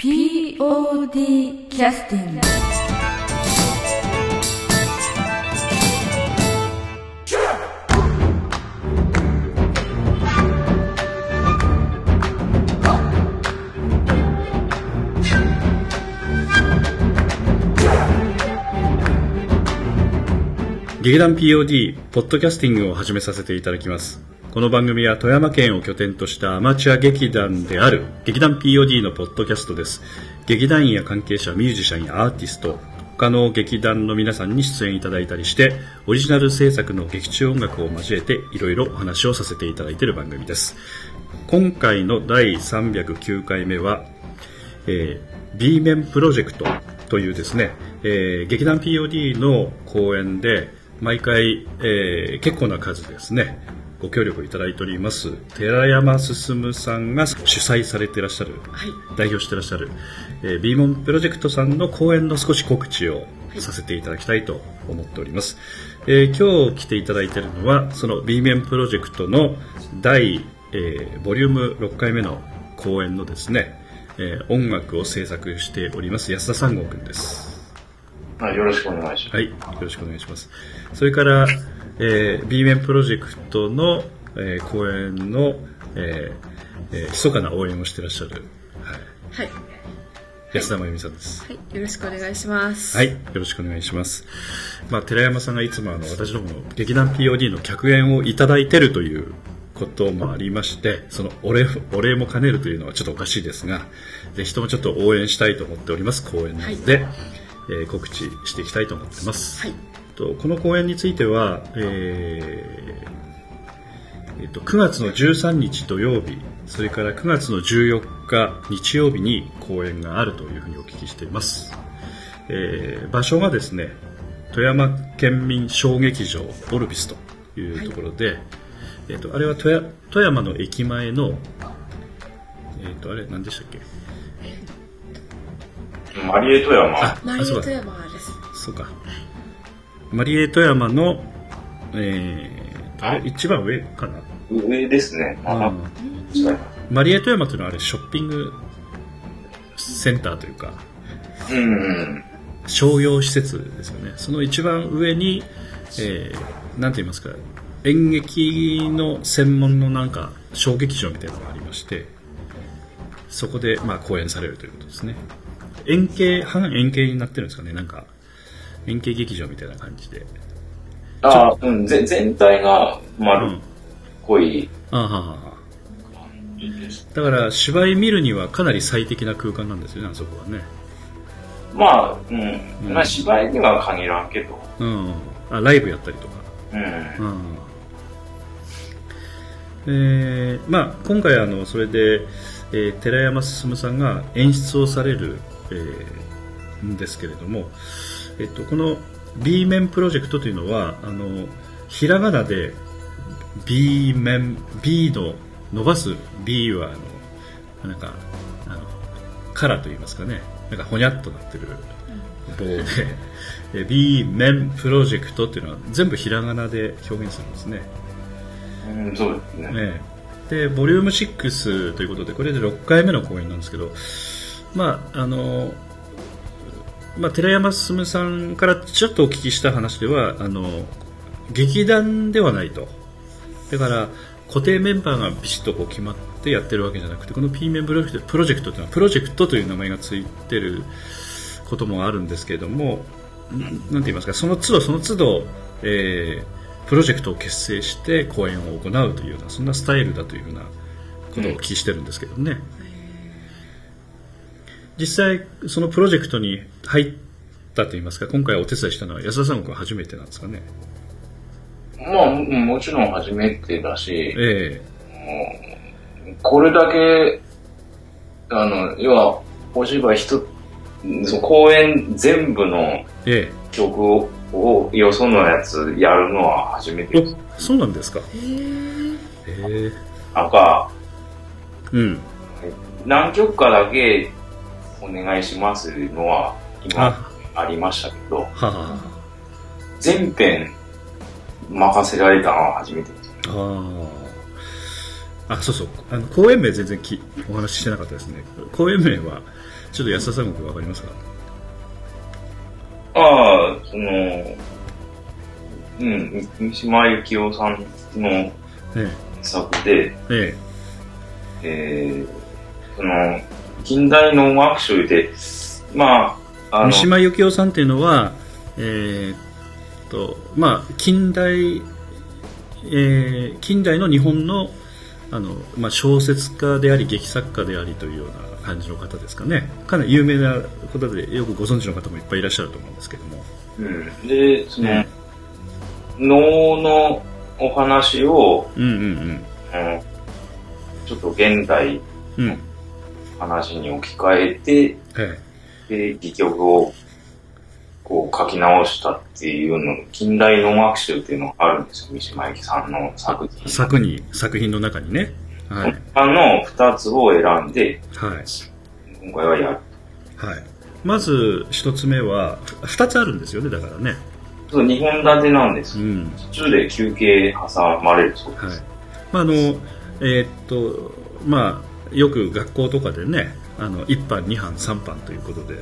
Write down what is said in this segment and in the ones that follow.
POD キャスティング劇団 POD ポッドキャスティングを始めさせていただきますこの番組は富山県を拠点としたアマチュア劇団である劇団 POD のポッドキャストです。劇団員や関係者ミュージシャンやアーティスト他の劇団の皆さんに出演いただいたりしてオリジナル制作の劇中音楽を交えていろいろお話をさせていただいている番組です。今回の第309回目は、えー、B 面プロジェクトというですね、えー、劇団 POD の公演で毎回、えー、結構な数ですねご協力いただいております寺山進さんが主催されていらっしゃる、はい、代表していらっしゃる、えー、ビーモンプロジェクトさんの公演の少し告知をさせていただきたいと思っております、えー、今日来ていただいているのはその B 面プロジェクトの第、えー、ボリューム6回目の公演のですね、えー、音楽を制作しております安田三郷君ですはい、よろしくお願いします。はい、よろしくお願いします。それから、えー、B 面プロジェクトの、えー、公演の、えーえー、密かな応援をしていらっしゃる、はい。はい、安田真由美さんです、はい。よろしくお願いします。はい、よろしくお願いします。まあ、寺山さんがいつもあの、私どもの劇団 POD の客演をいただいてるということもありまして、そのお礼お礼も兼ねるというのはちょっとおかしいですが、ぜひともちょっと応援したいと思っております、公演なので、はい、えー、告知していきたいと思ってます。はいとこの公演については、えーえー、と9月の13日土曜日それから9月の14日日曜日に公演があるというふうにお聞きしています、えー、場所がですね富山県民小劇場オルビスというところで、はい、えーと、あれは富山の駅前の、えーと、あれ何でしたっけ？マリエ富山。あマリエ富山です。そうかマリエ富山の、えー、あれ？一番上かな上ですね。あマリエ富山というのはあれショッピングセンターというか、うん、商用施設ですよね。その一番上に、えー、なんて言いますか、演劇の専門のなんか小劇場みたいなのがありまして、そこでまあ公演されるということですね。円形、半円形になってるんですかね、なんか。円形劇場みたいな感じで。ああ、うん、ぜ全体が丸っこい、うん、あははだから芝居見るにはかなり最適な空間なんですよね、あそこはね。まあ、うん。うん、まあ芝居には限らんけど。うん。あ、ライブやったりとか。うん。うん。えー、まあ今回あの、それで、えー、寺山進さんが演出をされる、えー、んですけれども、えっと、この B 面プロジェクトというのはあのひらがなで B 面 B の伸ばす B はあのなんかあのカラーといいますかねなんかほにゃっとなってる棒で、B 面プロジェクトっていうのは全部ひらがなで表現するんですね。うん、そうですね。ねで、ボリューム6ということで、これで6回目の公演なんですけど、まあ、あの、まあ、寺山進さんからちょっとお聞きした話ではあの劇団ではないとだから固定メンバーがビシッとこう決まってやってるわけじゃなくてこの P 面プロジェクトプロジェクトというのはプロジェクトという名前がついてることもあるんですけれどもなんて言いますかその都度その都度、えー、プロジェクトを結成して公演を行うというようなそんなスタイルだというふうなことをお聞きしてるんですけどね。うん実際そのプロジェクトに入ったといいますか今回お手伝いしたのは安田さんは初めてなんですかね。まあもちろん初めてだし、ええ、これだけあの要はお芝居一その公演全部の曲を,、をよそのやつやるのは初めてです。そうなんですか。へえ。赤うん。何曲かだけお願いしますのは今ありましたけど、全編任せられたのは初めてです。ああ、そうそう。あの、公演名全然きお話ししてなかったですね。公演名は、ちょっと安田さんわかりますか？ああ、その、うん、三島由紀夫さんの作で、えええー、その、近代の学習で、まあ、あ三島由紀夫さんっていうのは、えー、っと、まあ、近代、えー、近代の日本のあの、まあ、小説家であり劇作家でありというような感じの方ですかね。かなり有名な方でよくご存知の方もいっぱいいらっしゃると思うんですけども、うん、でその、能のお話を、うんうんうん、うん、ちょっと現代の話に置き換えて、うん、で戯曲をこう書き直したっていうの、近代能楽集っていうのがあるんですよ、三島由紀さんの作品。作に、作品の中にね。はい。あの二つを選んで、はい。今回はやる。はい。まず一つ目は、二つあるんですよね、だからね。そう、二本立てなんです。うん。途中で休憩挟まれるそうです。はい。まあ、あの、えー、っと、まあ、よく学校とかでね、あの、一班、二班、三班ということで、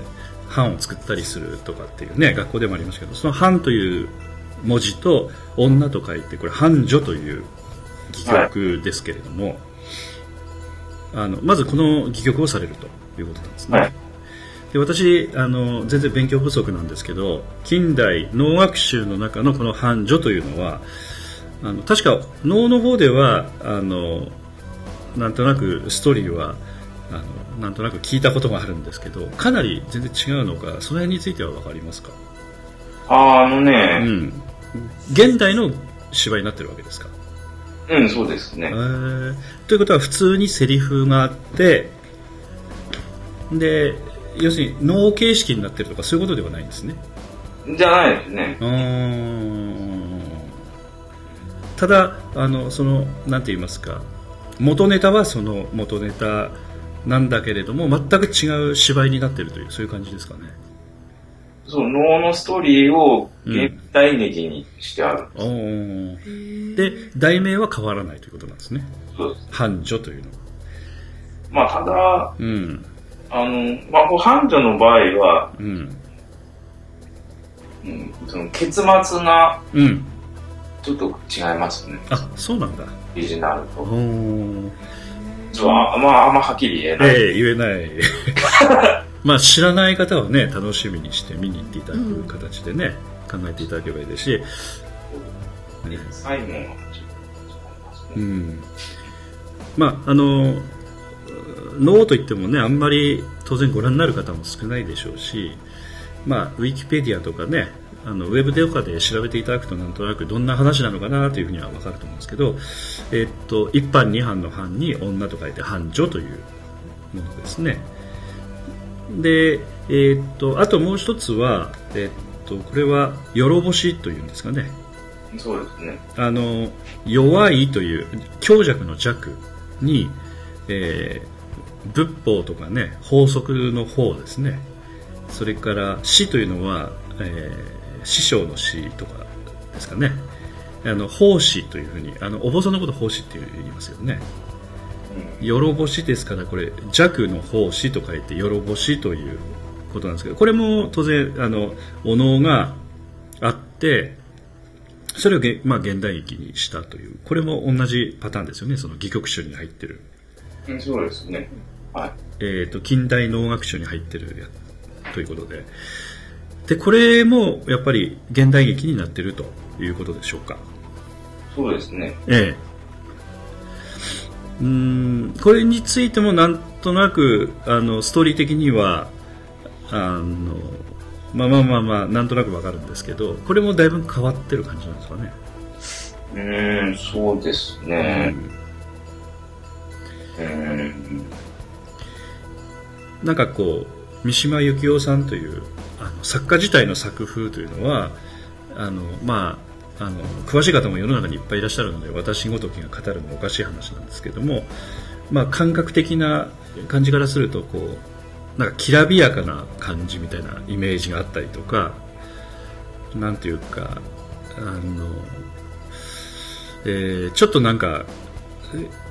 版を作ったりするとかっていうね学校でもありますけどその版という文字と女と書いてこれ繁女という戯曲ですけれども、はい、あのまずこの戯曲をされるということなんですね、はい、で私あの全然勉強不足なんですけど近代能楽集の中のこの繁女というのはあの確か能の方ではあのなんとなくストーリーはあのなんとなく聞いたことがあるんですけどかなり全然違うのかその辺については分かりますか？ああのね、うん、現代の芝居になってるわけですか？うんそうですね、えー、ということは普通にセリフがあってで要するに脳形式になってるとかそういうことではないんですね？じゃないですね。ただあのそのなんて言いますか？元ネタはその元ネタなんだけれども全く違う芝居になってるというそういう感じですかね。そう能のストーリーを現代劇にしてあるうん、で題名は変わらないということなんですね。そうです。繁盛というのは。まあただ、うん、あの、まあ、繁盛の場合は、うん、うん、その結末が、うん、ちょっと違いますね。あ、そうなんだ。オリジナルと。は、まあ、あんまはっきり言えない。ええ言えない。まあ、知らない方はね、楽しみにして見に行っていただく形でね、うん、考えていただければいいですし、最後うん。まあ、あの、脳といってもね、あんまり当然ご覧になる方も少ないでしょうし、まあ、ウィキペディアとかね、あのウェブとかで調べていただくとなんとなくどんな話なのかなというふうには分かると思うんですけど、えっと一般二班の班に女と書いて班女というものですね。で、えっとあともう一つは、えっとこれは「よろぼし」というんですかね。そうですね。あの弱いという強弱の弱に、えー、仏法とかね法則の法ですね。それから死というのは、えー師匠の師とかですかね。あの奉仕というふうにあのお坊さんのこと奉仕って言いますよね。よろぼしですからこれ弱の奉仕と書いてよろぼしということなんですけどこれも当然あのお能があってそれをげ、まあ、現代劇にしたというこれも同じパターンですよね。その戯曲集に入ってる。そうですね。はい。えーと、近代能楽書に入ってるということででこれもやっぱり現代劇になっているということでしょうか？そうですね。ええ。うんこれについてもなんとなくあのストーリー的にはあのまあまあまあまあなんとなくわかるんですけどこれもだいぶ変わってる感じなんですかね？うんそうですね。うん。なんかこう三島由紀夫さんというあの作家自体の作風というのはあの、まあ、あの詳しい方も世の中にいっぱいいらっしゃるので私ごときが語るのはおかしい話なんですけども、まあ、感覚的な感じからするとこうなんかきらびやかな感じみたいなイメージがあったりとかなんていうかあの、えー、ちょっとなんか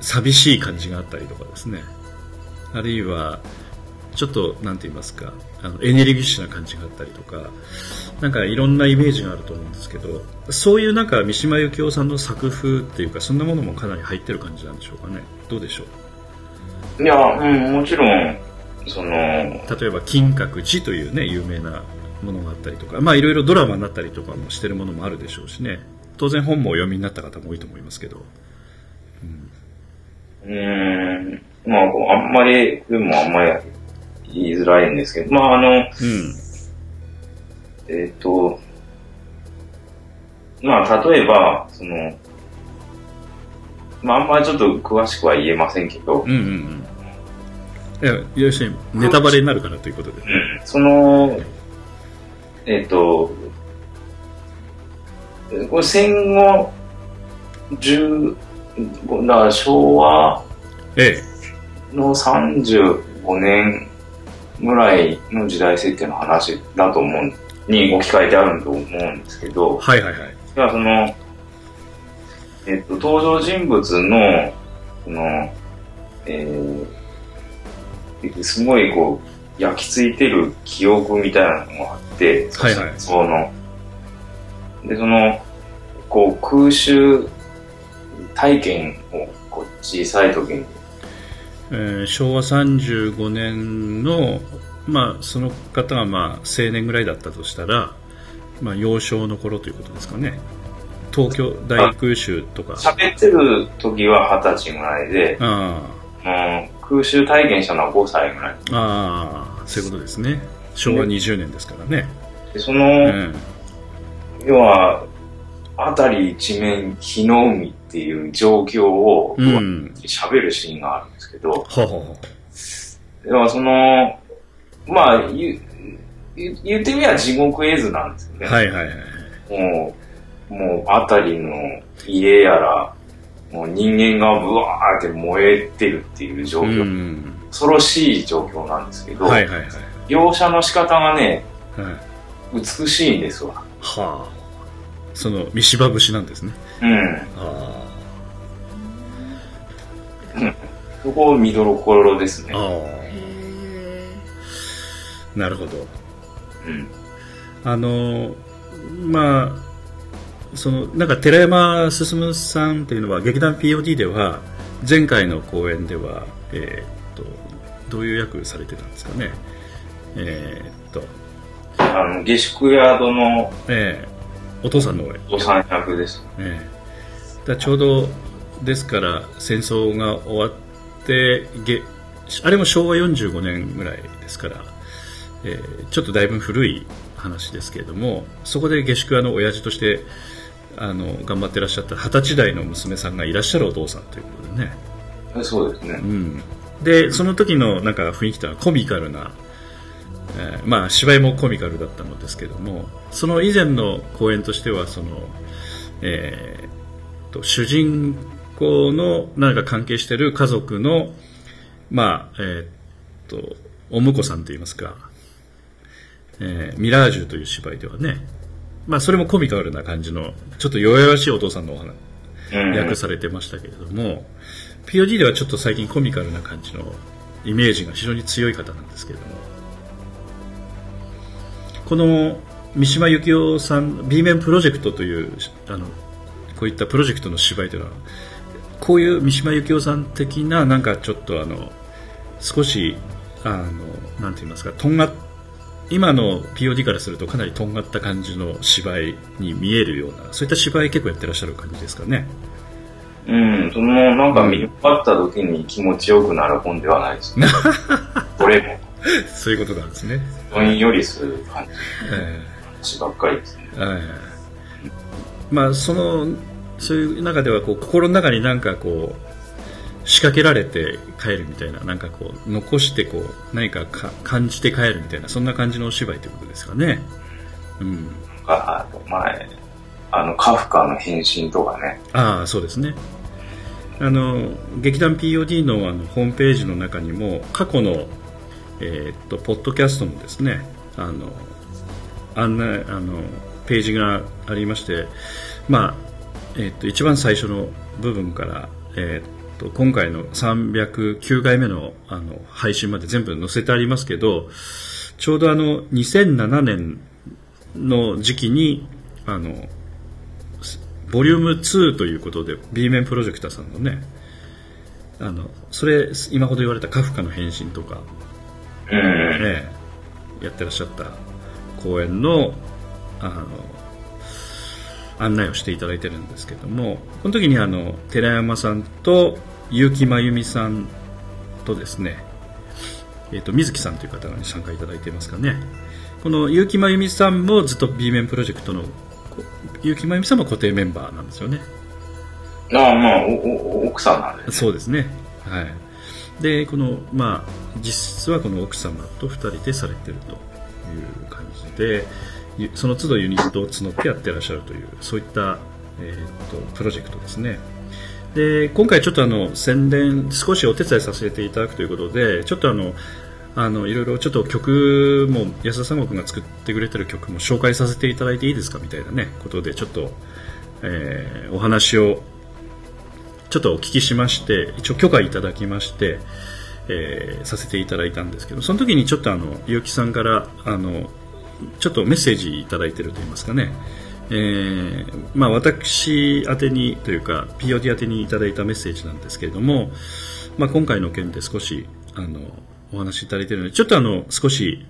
寂しい感じがあったりとかですね。あるいはちょっとなんて言いますかあのエネルギッシュな感じがあったりとかなんかいろんなイメージがあると思うんですけどそういうなんか三島由紀夫さんの作風っていうかそんなものもかなり入ってる感じなんでしょうかね。どうでしょう？いや、うん、もちろんその例えば「金閣寺」というね有名なものがあったりとかまあいろいろドラマになったりとかもしてるものもあるでしょうしね。当然本もお読みになった方も多いと思いますけど。うん。うん。まああんまりでもあんまり言いづらいんですけどまああの、うんえっ、ー、と、まあ、例えば、その、まあ、あんまりちょっと詳しくは言えませんけど、うんうんうん。いや、要するにネタバレになるからということで。うん。その、えっ、ー、と、これ戦後、10、だから昭和の35年ぐらいの時代設定の話だと思うんに置き換えてあると思うんですけど、はいはいはい。ではその、えっと、登場人物の、その、えー、すごいこう、焼き付いてる記憶みたいなのがあって、はいはい。その、で、その、こう、空襲体験をこう小さい時に、えー、昭和35年のまあ、その方がまあ青年ぐらいだったとしたら、まあ、幼少の頃ということですかね。東京大空襲とか。喋ってる時は二十歳ぐらいでああ。空襲体験したのは5歳ぐらい。ああそういうことですね。昭和20年ですからね。でその、うん、要は辺り一面火の海っていう状況を喋、うん、るシーンがあるんですけど、ははは要はそのまあ、言言ってみれば地獄絵図なんですよね。はいはいはい。もう、もう、あたりの家やら、もう人間がブワーって燃えてるっていう状況。恐ろしい状況なんですけど、はいはいはい、描写の仕方がね、はい、美しいんですわ。はあ。その、三芝節なんですね。うん。はあ。うん。そこ見どころですね。ああ。なるほど、うん、あのまあそのなんか寺山進さんというのは劇団 POD では前回の公演では、えー、っとどういう役されてたんですかね。えー、っと。あの下宿宿の、えー、お父さんのお父さん役です、えー、だちょうどですから戦争が終わってあれも昭和45年ぐらいですからえー、ちょっとだいぶ古い話ですけれどもそこで下宿屋の親父としてあの頑張ってらっしゃった二十歳代の娘さんがいらっしゃるお父さんということでね。そうですね、うん、でその時のなんか雰囲気というのはコミカルな、えー、まあ芝居もコミカルだったのですけどもその以前の公演としてはその、えー、と主人公のなんか関係している家族のまあえー、っとお婿さんといいますかえー、ミラージュという芝居ではね、まあ、それもコミカルな感じの、ちょっと弱々しいお父さんのお話、訳されてましたけれども、POD ではちょっと最近コミカルな感じのイメージが非常に強い方なんですけれども、この三島由紀夫さん、B 面プロジェクトという、あの、こういったプロジェクトの芝居というのは、こういう三島由紀夫さん的な、なんかちょっとあの、少し、あの、なんて言いますか、とんがっ今の POD からするとかなりとんがった感じの芝居に見えるようなそういった芝居結構やってらっしゃる感じですかね。うんそのなんか見終わった時に気持ちよくなる本ではないですね。これも。そういうことなんですね。どんよりする感じ、えー、ばっかりですね、えー、まあそのそういう中ではこう心の中になんかこう仕掛けられて帰るみたいななんかこう残してこう何かか感じて帰るみたいなそんな感じのお芝居ということですかね。うん、あ前あのカフカの変身とかね。ああそうですね。あの劇団 POD のあのホームページの中にも過去の、えー、っとポッドキャストのですねあの案内あのページがありまして、まあえー、っと一番最初の部分から、えー、と今回の309回目のあの配信まで全部載せてありますけど、ちょうどあの2007年の時期にあのボリューム2ということで B 面プロジェクターさんのねあのそれ今ほど言われたカフカの変身とか、ね、やってらっしゃった公演のあの案内をしていただいてるんですけどもこの時にあの寺山さんと結城真由美さんとですね、えーと、水木さんという方が参加いただいていますかね。この結城真由美さんもずっと B 面プロジェクトの結城真由美さんも固定メンバーなんですよね。ああまあお奥さんなんで、ね、そうですね。はい。でこのまあ実質はこの奥様と2人でされてるという感じでその都度ユニットを募ってやってらっしゃるというそういった、えーと、プロジェクトですね。で今回ちょっとあの宣伝少しお手伝いさせていただくということでちょっとあのあのいろいろちょっと曲も安田三国が作ってくれてる曲も紹介させていただいていいですかみたいなねことでちょっと、えー、お話をちょっとお聞きしまして一応許可いただきまして、えー、させていただいたんですけどその時にちょっとあの結城さんからあのちょっとメッセージいただいてると言いますかね、えーまあ、私宛てにというか POD 宛てにいただいたメッセージなんですけれども、まあ、今回の件で少しあのお話しいただいているのでちょっとあの少し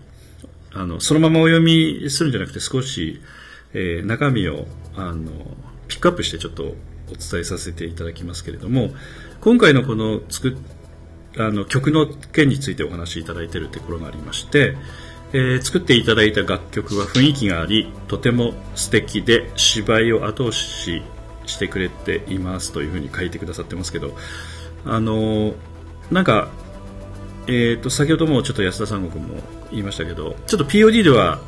あのそのままお読みするんじゃなくて少し、えー、中身をあのピックアップしてちょっとお伝えさせていただきますけれども今回のこの作あの曲の件についてお話しいただいているところがありまして、えー、作っていただいた楽曲は雰囲気がありとても素敵で芝居を後押ししてくれていますというふうに書いてくださってますけどあのー、なんか、えーと、先ほどもちょっと安田三国も言いましたけどちょっと POD では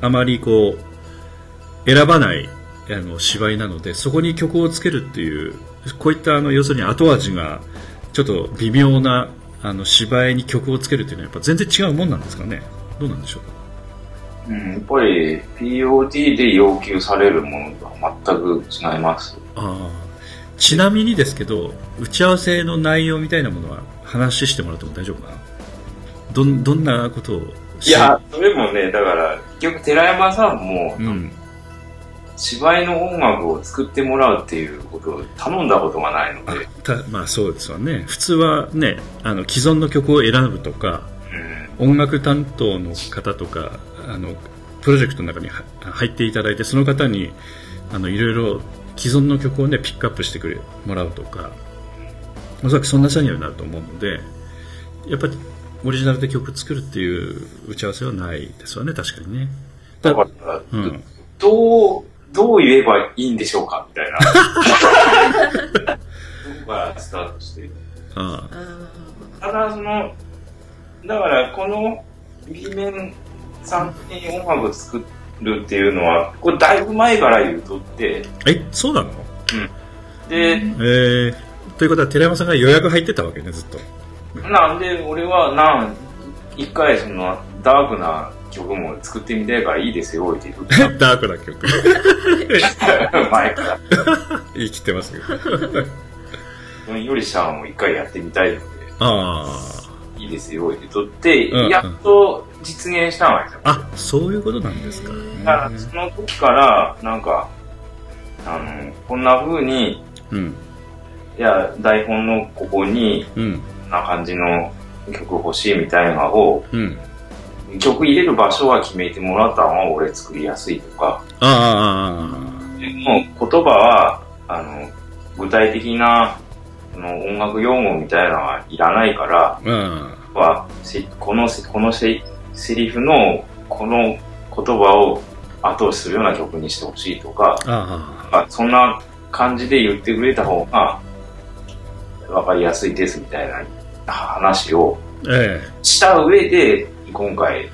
あまりこう選ばないあの芝居なのでそこに曲をつけるっていうこういったあの要するに後味がちょっと微妙なあの芝居に曲をつけるっていうのはやっぱ全然違うもんなんですかね？どうなんでしょう？かうん、やっぱり POD で要求されるものとは全く違います。あちなみにですけど打ち合わせの内容みたいなものは話してもらっても大丈夫かな？どどんなことをいやそれもねだから結局寺山さんも、うん、芝居の音楽を作ってもらうっていうことを頼んだことがないので。まあそうですよね。普通はねあの既存の曲を選ぶとか音楽担当の方とかあのプロジェクトの中に入っていただいてその方にあのいろいろ既存の曲を、ね、ピックアップしてくれもらうとかおそらくそんな作業になると思うのでやっぱりオリジナルで曲作るっていう打ち合わせはないですよね確かにね。だから、うん、どうどう言えばいいんでしょうかみたいな。どこからスタートして。ああ。ただそのだからこの B 面さんに音楽を作るっていうのはこれだいぶ前から言うとって。えそうなの？うん。でえー、ということは寺山さんが予約入ってたわけねずっと。なんで俺はなん一回そのダークな曲も作ってみたいからいいですよって言う ダークな曲。前から。言い切ってますけどよりシャンを一回やってみたいので。ああいいですよって取って、うん、やっと実現したわけですよ。あ、そういうことなんですか。だからその時から、なんか、あの、こんな風に、うん、いや、台本のここに、うん、な感じの曲欲しいみたいなのを、うん、曲入れる場所は決めてもらったのは俺作りやすいとか。ああ。でも言葉は、あの、具体的なの音楽用語みたいなのはいらないから、うん、はこのこのセセリフのこの言葉を後押しするような曲にしてほしいとか、あそんな感じで言ってくれた方が分かりやすいですみたいな話をした上で、今回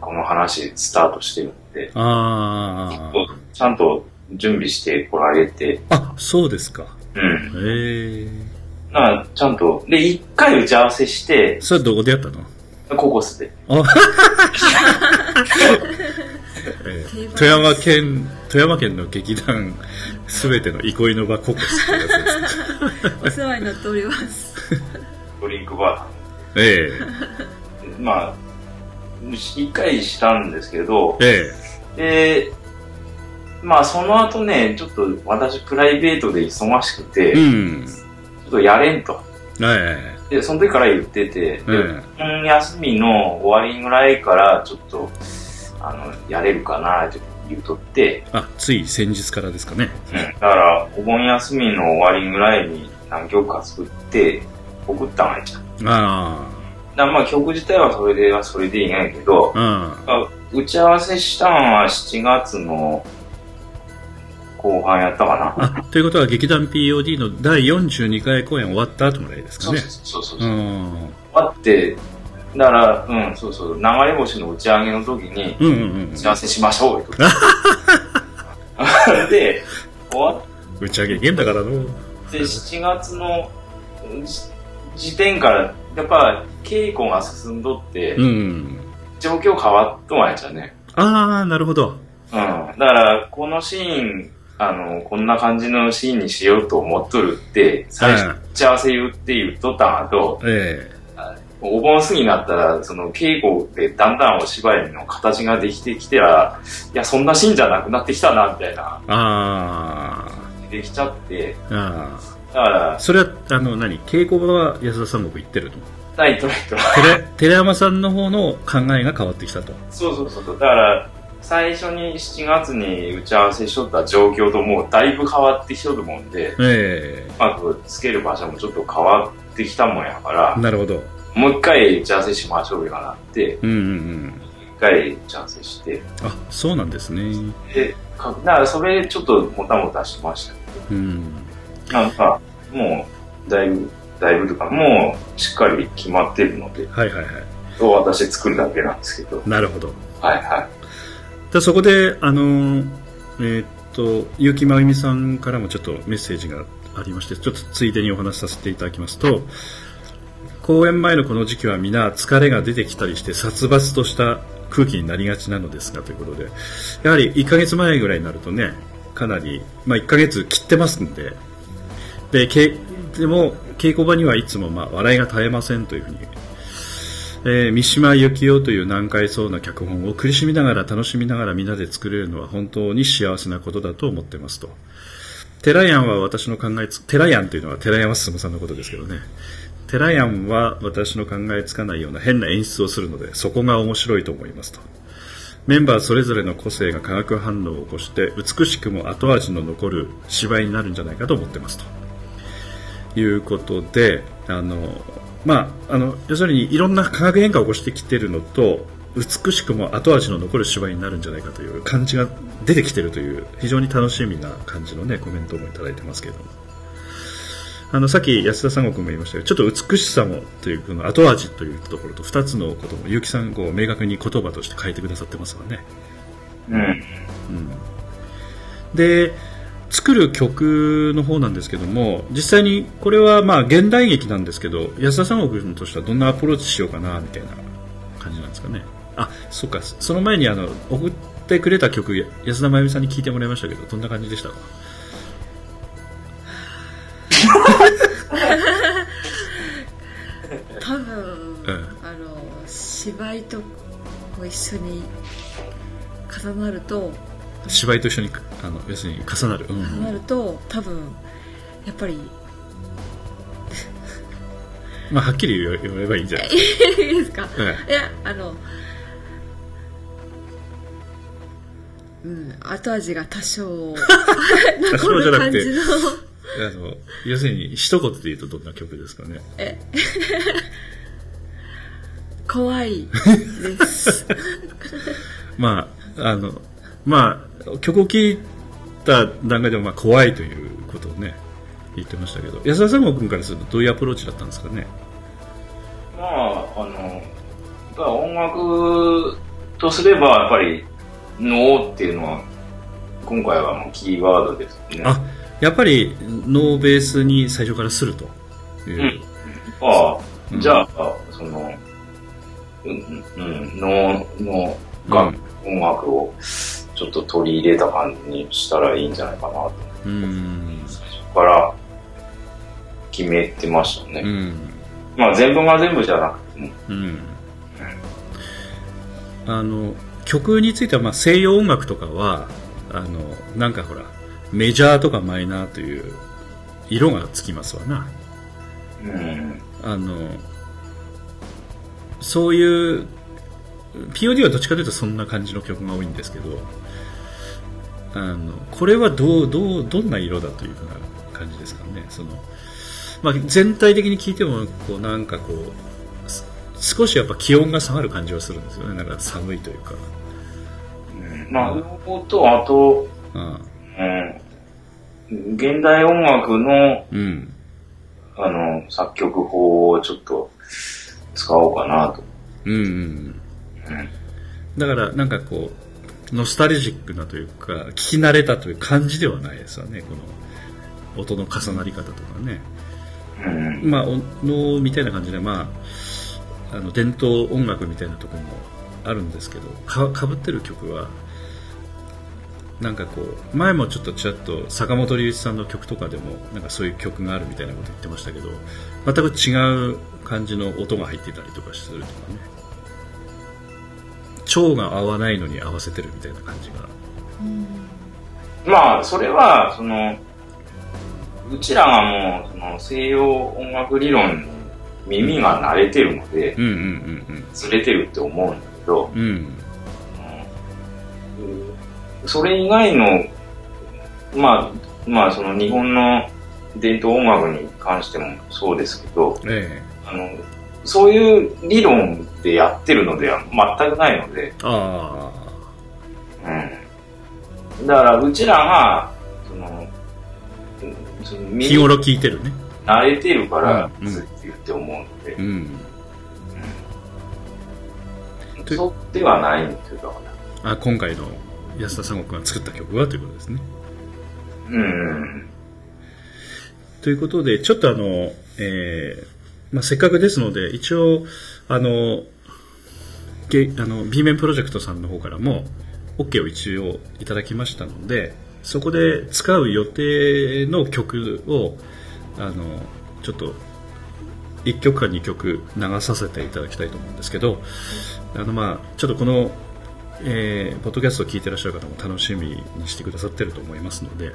この話スタートしてるんで、あちゃんと準備してこられて。あ、そうですか。うん。へえ。なちゃんと、で、一回打ち合わせして、それどこでやったの？ココスで。富山県富山県の劇団すべての憩いの場ココスってやつです。お世話になっております。ドリンクバー。ええまあ、一回したんですけど、ええで、まあその後ね、ちょっと私プライベートで忙しくて、うん、っとやれんと。ええで、その時から言ってて、で、ええ、休みの終わりぐらいからちょっと、あの、やれるかなって言うとって。あ、つい先日からですかね。うん。だから、お盆休みの終わりぐらいに何曲か作って、送ったんやじゃん。ああ。だまあ曲自体はそれではそれでいいんやけど、うん、打ち合わせしたんは7月の後半やったかな。ということは劇団 POD の第42回公演終わった後ぐらいですかね。そうそうそうそう。うん、終わって、だから、うん、そうそう、流れ星の打ち上げの時に、うんうんうん、打ち合わせしましょうよ。で、終わっ打ち上げ現だからの。で、7月の時点から、やっぱ稽古が進んどって、うん、状況変わっとんやじゃね。ああ、なるほど。うん。だから、このシーン、あの、こんな感じのシーンにしようと思っとるって、最初、打ち合わせ言って言っとったんと、ええお盆過ぎになったら、その稽古でだんだんお芝居の形ができてきてら、いや、そんなシーンじゃなくなってきたな、みたいな。ああ。できちゃって、ああ。だから、それは、あの、何？稽古場は安田三国行ってると？ライトライト。寺山さんの方の考えが変わってきたと。そうそうそう。だから、最初に7月に打ち合わせしとった状況ともうだいぶ変わってきとるもんで、ええー、まあ、つける場所もちょっと変わってきたもんやから、なるほど。もう一回打ち合わせしましょうよなって、うんうんうん。一回打ち合わせして。あ、そうなんですね。で、かだからそれちょっともたもたしましたけど、うん。なんか、もう、だいぶ、だいぶとか、もうしっかり決まってるので、はいはいはい。私作るだけなんですけど。なるほど。はいはい。でそこで、あの、えー、っと、結城真由美さんからもちょっとメッセージがありまして、ちょっとついでにお話しさせていただきますと、公演前のこの時期は皆疲れが出てきたりして殺伐とした空気になりがちなのですがということで、やはり1ヶ月前ぐらいになるとね、かなり、まあ1ヶ月切ってますんで、で、けでも稽古場にはいつもまあ笑いが絶えませんというふうに、えー、三島由紀夫という難解そうな脚本を苦しみながら楽しみながらみんなで作れるのは本当に幸せなことだと思ってますと。テラヤンは私の考えつ、テラヤンというのは寺山進さんのことですけどね。テラヤンは私の考えつかないような変な演出をするので、そこが面白いと思いますと。メンバーそれぞれの個性が化学反応を起こして美しくも後味の残る芝居になるんじゃないかと思ってますと。いうことで、あの、まあ、あの、要するにいろんな化学変化を起こしてきてるのと、美しくも後味の残る芝居になるんじゃないかという感じが出てきてるという非常に楽しみな感じのね、コメントもいただいてますけれども。あの、さっき安田三国も言いましたけど、ちょっと美しさもという、この後味というところと二つのことも、結城さんこう明確に言葉として変えてくださってますわね。うん。うん。で、作る曲の方なんですけども実際にこれはまあ現代劇なんですけど安田三国としてはどんなアプローチしようかなみたいな感じなんですかね。あそっか。その前にあの送ってくれた曲安田真由美さんに聞いてもらいましたけどどんな感じでしたか？多分、うん、あの芝居と一緒に重なると芝居と一緒にあの要するに重なる、うん、重なると多分やっぱり まあはっきり言えばいいんじゃない？いいですか、い。やあのうん後味が多少 多少じゃなくてあの要するに一言で言うとどんな曲ですかね？え。怖いです。まああのまあ曲を聴いた段階でもまあ怖いということをね言ってましたけど。安田三郷君からするとどういうアプローチだったんですかね？まああの音楽とすればやっぱり脳っていうのは今回はもうキーワードですね。あやっぱり脳ベースに最初からするという、うん、ああ、うん、じゃあそのうん、うん、脳のが、音楽をちょっと取り入れた感じにしたらいいんじゃないかなと。うん。から決めてましたね。うん。まあ全部が全部じゃなくても。うん。うん、あの、曲については、まあ西洋音楽とかは、あの、なんかほら、メジャーとかマイナーという色がつきますわな。うん。あの、そういう POD はどっちかというとそんな感じの曲が多いんですけどあのこれはどうどうどんな色だというふうな感じですかね。その、まあ、全体的に聞いてもこうなんかこう少しやっぱ気温が下がる感じはするんですよね。なんか寒いというか、うん、まあとあと、うん。うん、現代音楽の、うん、あの作曲法をちょっと使おうかなと。うん、うん。だからなんかこうノスタルジックなというか聞き慣れたという感じではないですよね。この音の重なり方とかね、うん、まあ能みたいな感じでまああの伝統音楽みたいなところもあるんですけどかかぶってる曲はなんかこう前もちょっとちらっと坂本龍一さんの曲とかでもなんかそういう曲があるみたいなこと言ってましたけど全く違う感じの音が入ってたりとかするとかね腸が合わないのに合わせてるみたいな感じが、まあそれはそのうちらがもうその西洋音楽理論に耳が慣れてるので、ずれてるって思うんだけど、うん、うん、それ以外のまあまあその日本の伝統音楽に関してもそうですけど、ええ、あのそういう理論でやってるのでは全くないので。ああ。うん。だから、うちらが、その、その日頃聞いてるね。慣れてるから、ずっと言って思うので。うん。うん、そうではないんですよ、あ、今回の安田三国が作った曲はということですね。うん。ということで、ちょっとあの、えー、まあ、せっかくですので、一応、あの、ゲあの B 面プロジェクトさんの方からも OK を一応いただきましたので、そこで使う予定の曲を、あの、ちょっと、1曲か2曲流させていただきたいと思うんですけど、あの、まあちょっとこの、えー、ポッドキャストを聞いてらっしゃる方も楽しみにしてくださってると思いますので、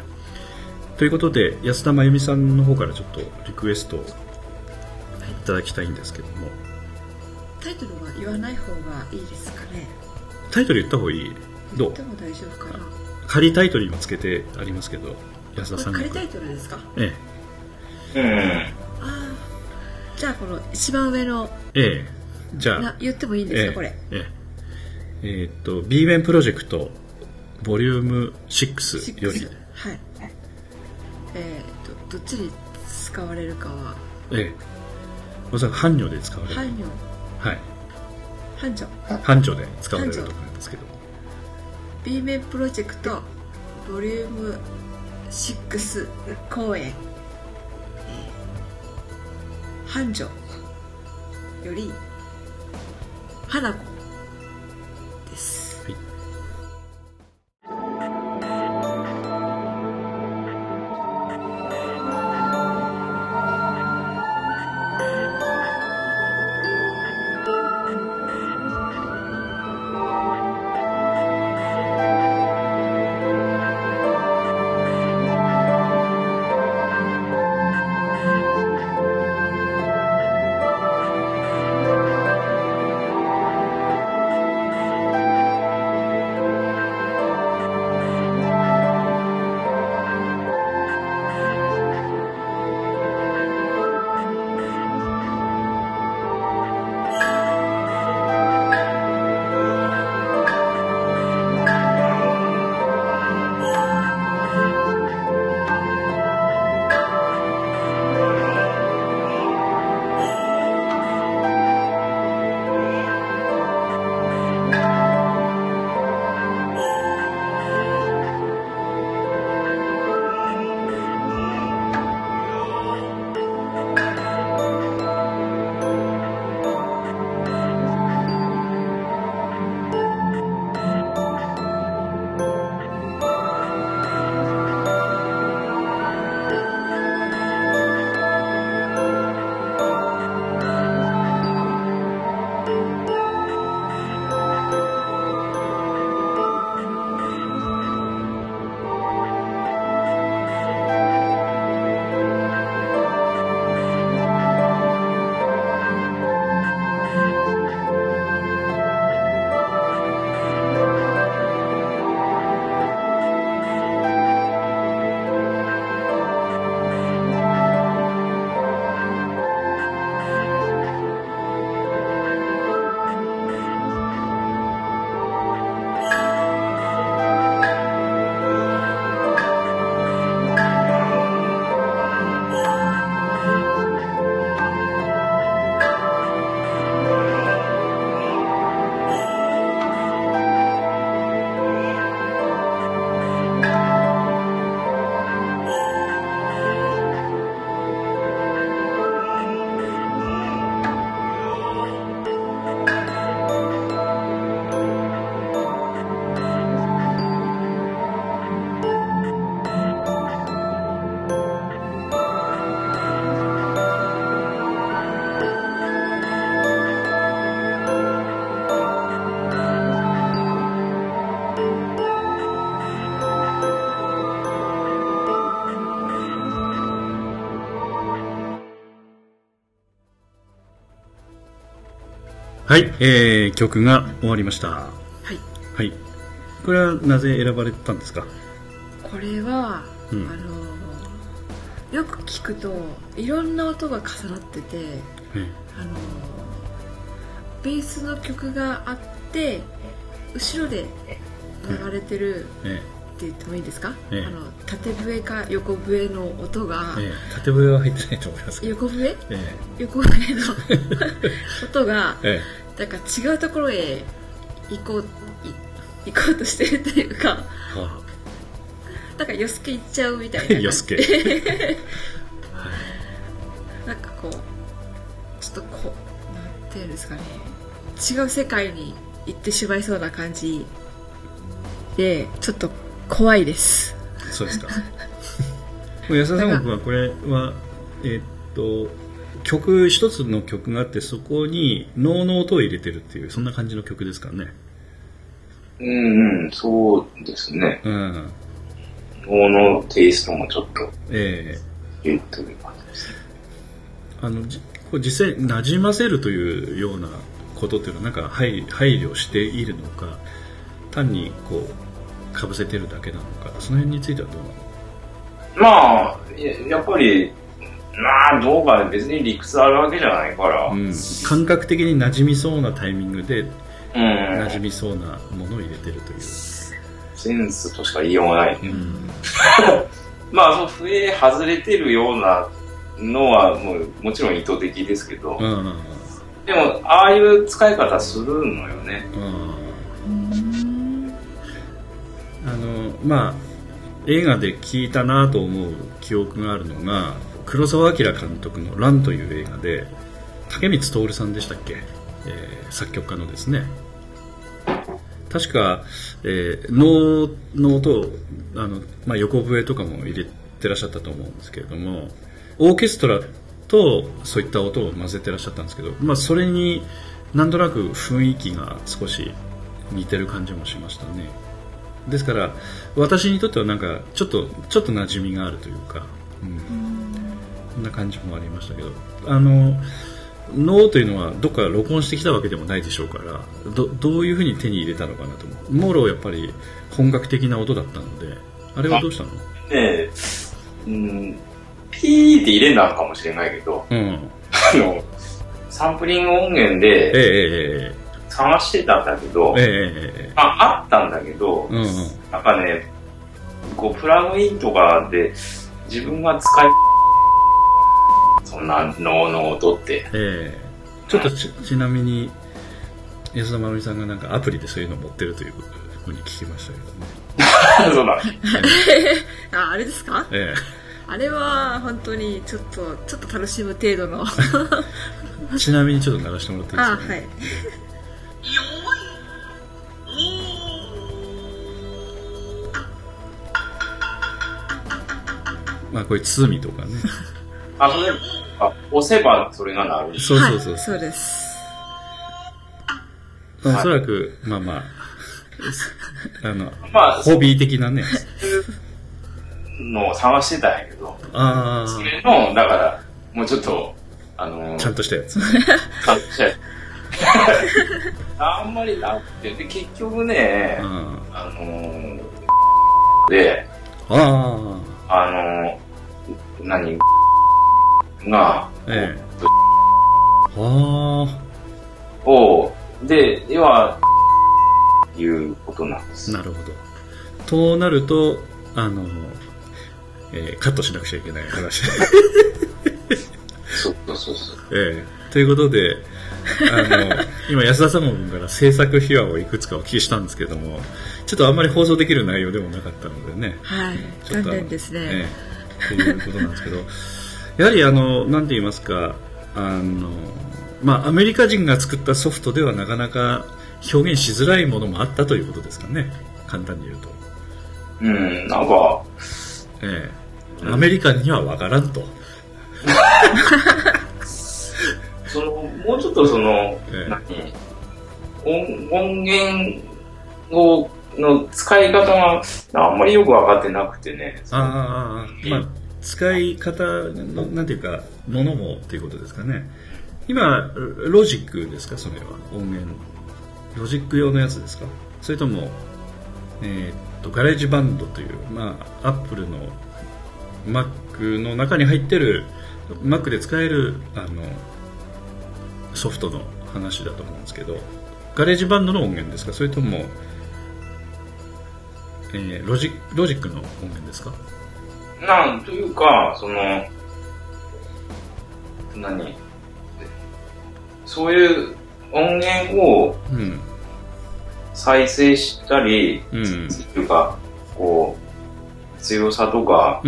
ということで、安田真由美さんの方からちょっとリクエストをいただきたいんですけども。タイトルは言わない方がいいですかね。タイトル言った方がいい？どう？言っても大丈夫かな。仮タイトル今つけてありますけど安田さん仮タイトルですか？ええ。うんああじゃあこの一番上の。ええ。じゃあ。言ってもいいんですか、ええ、これ。ええ。えー、っと B 面プロジェクトボリューム6より。はい。えー、っとどっちに使われるかは。ええ。おそらく半女で使われる。半女はい。半女半女で使われると思うんですけど。B 面プロジェクトボリューム6公演、えー、繁盛より花子はい、えー、曲が終わりました。はい、はい、これはなぜ選ばれたんですか？これは、うん、あのよく聞くといろんな音が重なってて、あのベースの曲があって後ろで流れてる、って言ってもいいですか、あの縦笛か横笛の音が、縦笛は入ってないと思います横笛、横笛の 音が、なんか違うところへ行こう行こうとしてるというか、はあ。なんかよすけ行っちゃうみたいな。よすけなんかこうちょっとこうなんていうんですかね。違う世界に行ってしまいそうな感じでちょっと怖いです。そうですか。安田三国はこれはえー、っと曲一つの曲があってそこに能の音を入れてるっていうそんな感じの曲ですかね。うんうんそうですね。うん。能のテイストもちょっとええー、という感じですね。あの実際馴染ませるというようなことっていうのはなんか配配慮しているのか単にこうかぶせてるだけなのかその辺についてはどう？なのまあやっぱりまあどうか別に理屈あるわけじゃないから、うん、感覚的に馴染みそうなタイミングで、うん、馴染みそうなものを入れてるという。センスとしか言いようがない、うん、まあその笛外れてるようなのはもうもちろん意図的ですけど、うん。でもああいう使い方するのよね、あのまあ映画で聞いたなと思う記憶があるのが黒澤明監督の「ラン」という映画で竹光徹さんでしたっけ、えー、作曲家のですね。確か、えー、能の音をあの、まあ、横笛とかも入れてらっしゃったと思うんですけれどもオーケストラとそういった音を混ぜてらっしゃったんですけど、まあ、それになんとなく雰囲気が少し似てる感じもしましたね。ですから私にとってはなんかちょっとちょっと馴染みがあるというか、うん、そんな感じもありましたけどあの脳というのはどっか録音してきたわけでもないでしょうからどどういうふうに手に入れたのかなと思う。モーロやっぱり本格的な音だったのであれはどうしたの？ええうんピーって入れなのかもしれないけど、うん、あの、サンプリング音源で、探してたんだけど、えー、ああったんだけど、うんうん、なんかね、こう、プラグインとかで自分が使い、そんな脳の音って。えー、ちょっとちちなみに、安田まるみさんがなんかアプリでそういうの持ってるというふうに聞きましたけどね。そうだ。あ、あれですか？ええ。ーあれは本当にちょっとちょっと楽しむ程度の。ちなみにちょっと鳴らしてもらっていいですか、あはい。まあこれつみとかね。あそれあ押せばそれがなる。そうそうそう、はい、そうです。おそらく、まあまあ あの、まあ、ホビー的なね。のを探してたんやけど、あそれの、だから、もうちょっと、あのー、ちゃんとしたやつ。ちゃんとしたやつ。あんまりなくて、で、結局ね、うん、あのー、で、ああ、あのー、何？が、ええ、あを、で、要は、いうことなんです。なるほど。となると、あの、えー、カットしなくちゃいけない話。そうそうそう。えー、ということで、あの、今安田さん君から制作秘話をいくつかお聞きしたんですけども、ちょっとあんまり放送できる内容でもなかったのでね。はい。残念ですね。えー、ということなんですけど、やはりあの、なんて言いますか、あの、まあ、アメリカ人が作ったソフトではなかなか表現しづらいものもあったということですかね。簡単に言うと。うん、なんか、ええアメリカンには分からんと。そのもうちょっとその、ええ、何？音音源をの使い方があんまりよく分かってなくてね。ああ、まあ、使い方の、なんていうか、ものもっていうことですかね。今ロジックですかそれは。音源。ロジック用のやつですか。それとも、えー、っと GarageBand という、まあ、アップルの Mac の中に入ってる Mac で使えるあのソフトの話だと思うんですけど GarageBand の音源ですか。それとも、えー、ロジロジックの音源ですか。なんというかその何？そういう音源を再生したり、うん、っていうかこう強さとか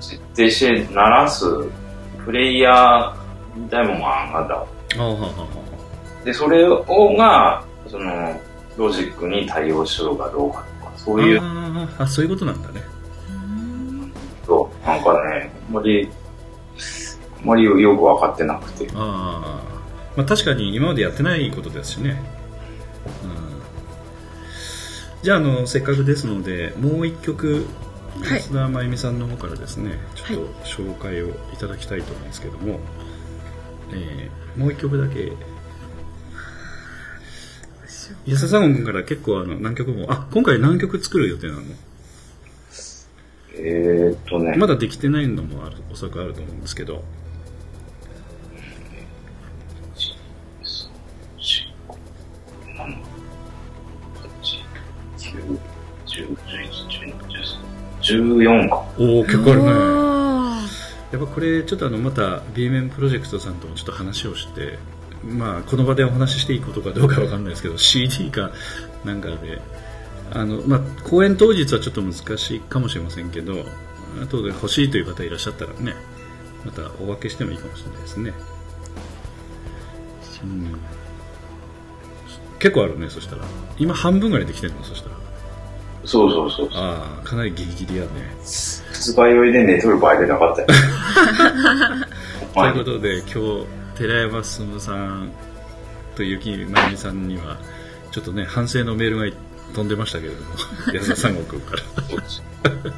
設定して鳴らすプレイヤーみたいなものがあった。でそれをがそのロジックに対応しようかどうかとかそういうあそういうことなんだねなんかねあんまりあんまりよく分かってなくて。ああまあ確かに今までやってないことですしね、うん、じゃああのせっかくですのでもう一曲安田真由美さんの方からですね、ちょっと紹介をいただきたいと思うんですけども、えー、もう一曲だけ。安田さんから結構あの何曲もあ今回何曲作る予定なの？えー、っとね。まだできてないのもあるおそらくあると思うんですけど。14か。おお結構あるね。やっぱこれちょっとあのまた B 面プロジェクトさんともちょっと話をしてまあこの場でお話ししていいことかどうかわかんないですけど CD かなんかであのまあ公演当日はちょっと難しいかもしれませんけど後で欲しいという方いらっしゃったらねまたお分けしてもいいかもしれないですね。うん。結構あるねそしたら。今半分ぐらいできてるのそしたら。そうそうそうああかなりギリギリやね。発売酔いで寝とる場合でなかったよ。ということで今日寺山進さんと雪まゆみさんにはちょっとね反省のメールが飛んでましたけれども 安田三国から。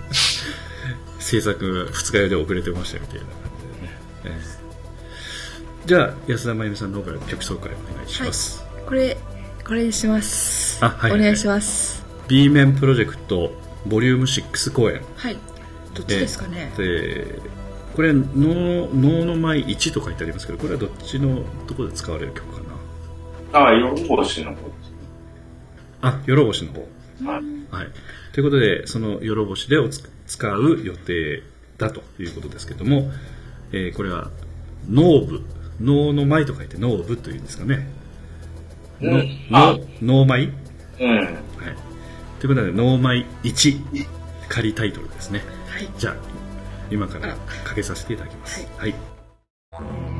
制作二日酔いで遅れてましたみたいな感じでね、えー、じゃあ安田真由美さんの方から曲紹介お願いします、はい、これこれにします。あ、はい、お願いします。B 面プロジェクトボリューム6公演。はい。どっちですかね。でこれ能能の舞1と書いてありますけどこれはどっちのどこで使われる曲かな？ああ夜星の方あ夜星の方。はい、はい、ということでその夜星でを使う予定だということですけども、えー、これは能舞。能の舞と書いて能舞というんですかね、うん、の能舞うん。ということで、能舞1仮タイトルですね。はい。じゃあ、今からかけさせていただきます。はい、はい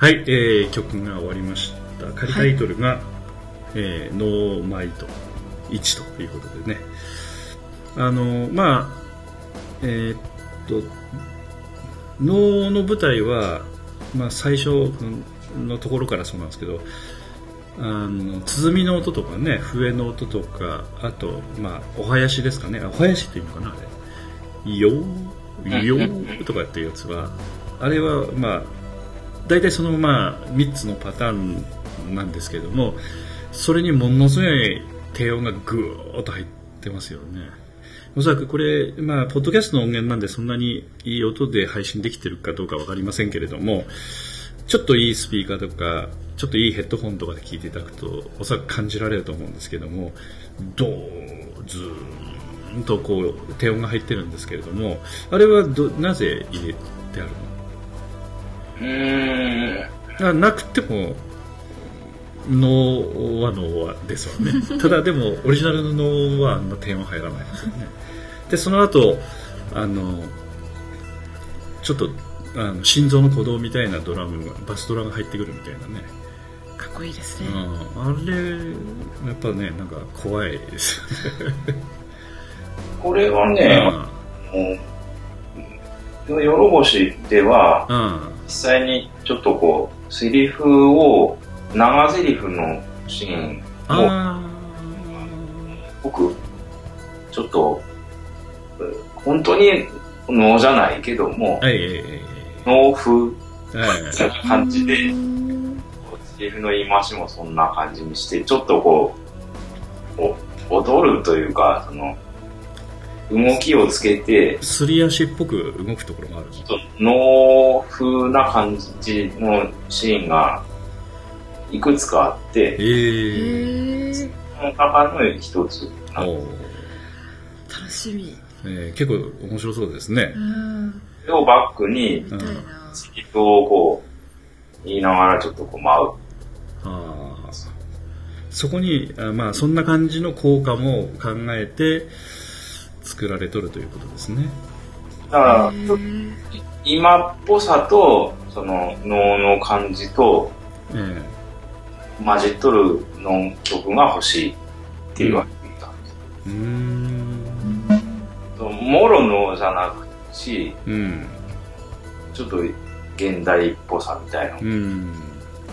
はい、えー、曲が終わりました。仮タイトルが、はい、えー、ノーマイト1ということでね。あのまあえー、っと能の舞台は、まあ、最初のところからそうなんですけどあの鼓の音とかね笛の音とかあと、まあ、お囃子ですかね。お囃子っていうのかなあれ「よーよー」とかっていうやつはあれはまあ大体そのまあ3つのパターンなんですけどもそれにものすごい低音がぐーっと入ってますよね。おそらくこれ、まあ、ポッドキャストの音源なんでそんなにいい音で配信できてるかどうか分かりませんけれどもちょっといいスピーカーとかちょっといいヘッドホンとかで聞いていただくとおそらく感じられると思うんですけどもドーズーンとこう低音が入ってるんですけれどもあれはなぜ入れてあるの？うんなくても脳は脳はですわね。ただでもオリジナルの脳はあんな点は入らないですよね。でその後あのちょっとあの心臓の鼓動みたいなドラムがバスドラが入ってくるみたいなね。かっこいいですね、うん、あれやっぱねなんか怖いですこれはね、うん、よろぼしでは、うん、実際にちょっとこうセリフを長台詞のシーンも僕ちょっと本当に能じゃないけども、能風な感じでセリフの言い回しもそんな感じにしてちょっとこう踊るというかその動きをつけてすり足っぽく動くところがあるちょっと能風な感じのシーンがいくつかあって、え。ー、その中の一つ楽しみ、えー、結構面白そうですね。それをバックに、スキップをこう、言いながらちょっとこう舞う。あそこにあ、まあ、そんな感じの効果も考えて作られとるということですね。だから、今っぽさと、その能の感じと、えー、混じっとるの曲が欲しいって言われていたんです。うん。もろのじゃなくし、うん、ちょっと現代っぽさみたいな。うん。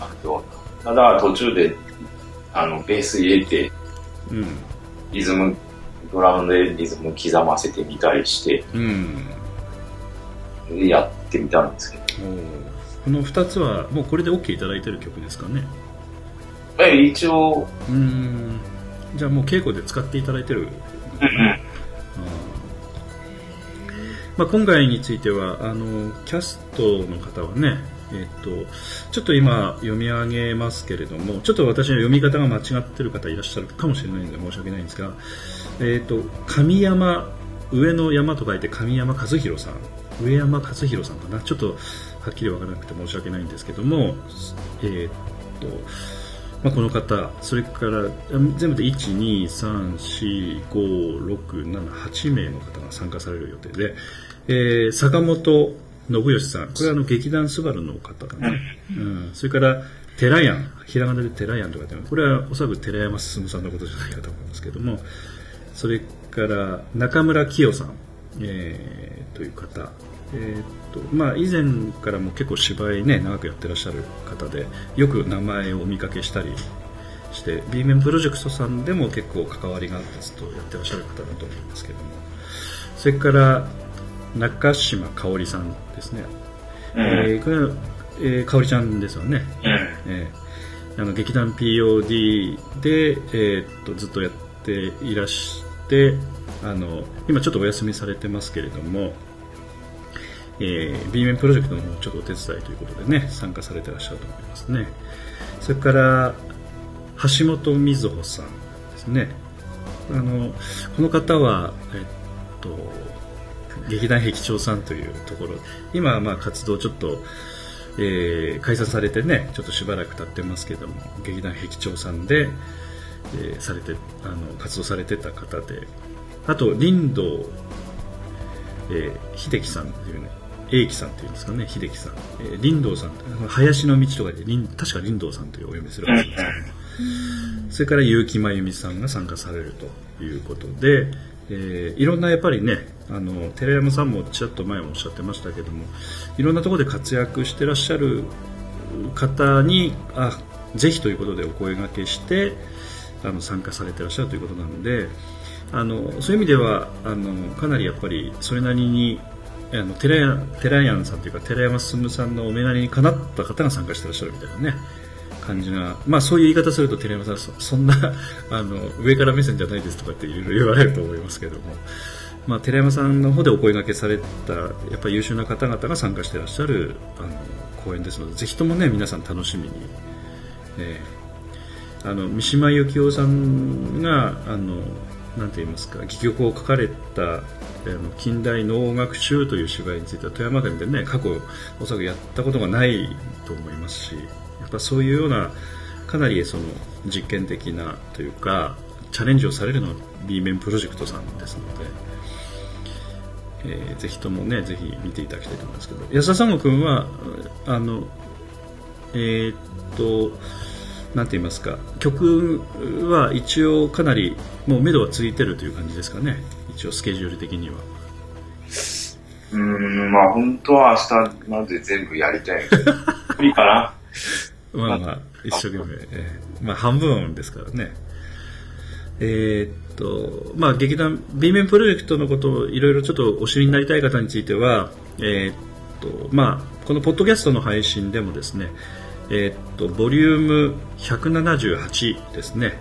あるような。ただ途中で、あの、ベース入れて、うん、リズム、ドラムでリズム刻ませてみたりして、うん、やってみたんですけど。この2つはもうこれで OK いただいてる曲ですかね。え一応。うん。じゃあもう稽古で使っていただいてる、うんうん。まあ、今回についてはあのキャストの方はねえっと、ちょっと今読み上げますけれどもちょっと私の読み方が間違ってる方いらっしゃるかもしれないので申し訳ないんですが、えっと、神山上の山と書いて神山和弘さん。上山和弘さんかな？ちょっとはっきり分からなくて申し訳ないんですけども、えっとまあ、この方それから全部で1234567名の方が参加される予定で、えー、坂本信義さんこれはあの劇団スバルの方だね、うん、それから寺山。ひらがなで寺山とかこれはおそらく寺山進さんのことじゃないかと思いますけども。それから中村清さん、えー、という方。えーとまあ、以前からも結構芝居ね長くやってらっしゃる方でよく名前をお見かけしたりして B 面プロジェクトさんでも結構関わりがあってずっとやってらっしゃる方だと思うんですけども。それから中島香織さんですね、うん、えー、これは、えー、香織ちゃんですよね、うん、えー、あの劇団 POD で、えー、っとずっとやっていらしてあの今ちょっとお休みされてますけれどもえー、B 面プロジェクトのちょっとお手伝いということでね参加されてらっしゃると思いますね。それから橋本瑞穂さんですね。あのこの方は、えっと、劇団壁長さんというところ。今はまあ活動ちょっと、えー、解散されてねちょっとしばらく経ってますけども劇団壁長さんで、えー、されてあの活動されてた方で。あと林道、えー、秀樹さんというね英樹さんっていうんですかね秀樹さん、えー、林道さん林の道とかで確か林道さんというお読みするわけですけど。それから結城真由美さんが参加されるということで、えー、いろんなやっぱりねあの寺山さんもちらっと前もおっしゃってましたけどもいろんなところで活躍してらっしゃる方にあぜひということでお声がけしてあの参加されてらっしゃるということなのであのそういう意味ではあのかなりやっぱりそれなりにあの寺寺屋さんというか寺山進さんのお目なりにかなった方が参加してらっしゃるみたいなね感じが、まあ、そういう言い方すると寺山さんそそんなあの上から目線じゃないですとかっていろいろ言われると思いますけども、まあ、寺山さんの方でお声がけされたやっぱ優秀な方々が参加してらっしゃるあの公演ですのでぜひともね皆さん楽しみに、えー、あの三島由紀夫さんがあのなんて言いますか戯曲を書かれた近代能楽集という芝居については富山県でね過去おそらくやったことがないと思いますしやっぱそういうようなかなりその実験的なというかチャレンジをされるのは B 面プロジェクトさんですので、えー、ぜひともねぜひ見ていただきたいと思いますけど。安田三悟君はあのえー、っとなんて言いますか曲は一応かなりもう目処はついてるという感じですかね。一応スケジュール的には。うんまあ本当は明日まで全部やりたい。無理かな。まあまあ一生懸命、えー、まあ半分ですからねえー、っとまあ劇団 B 面プロジェクトのことをいろいろちょっとお知りになりたい方についてはえー、っとまあこのポッドキャストの配信でもですねえー、っとボリューム178ですね、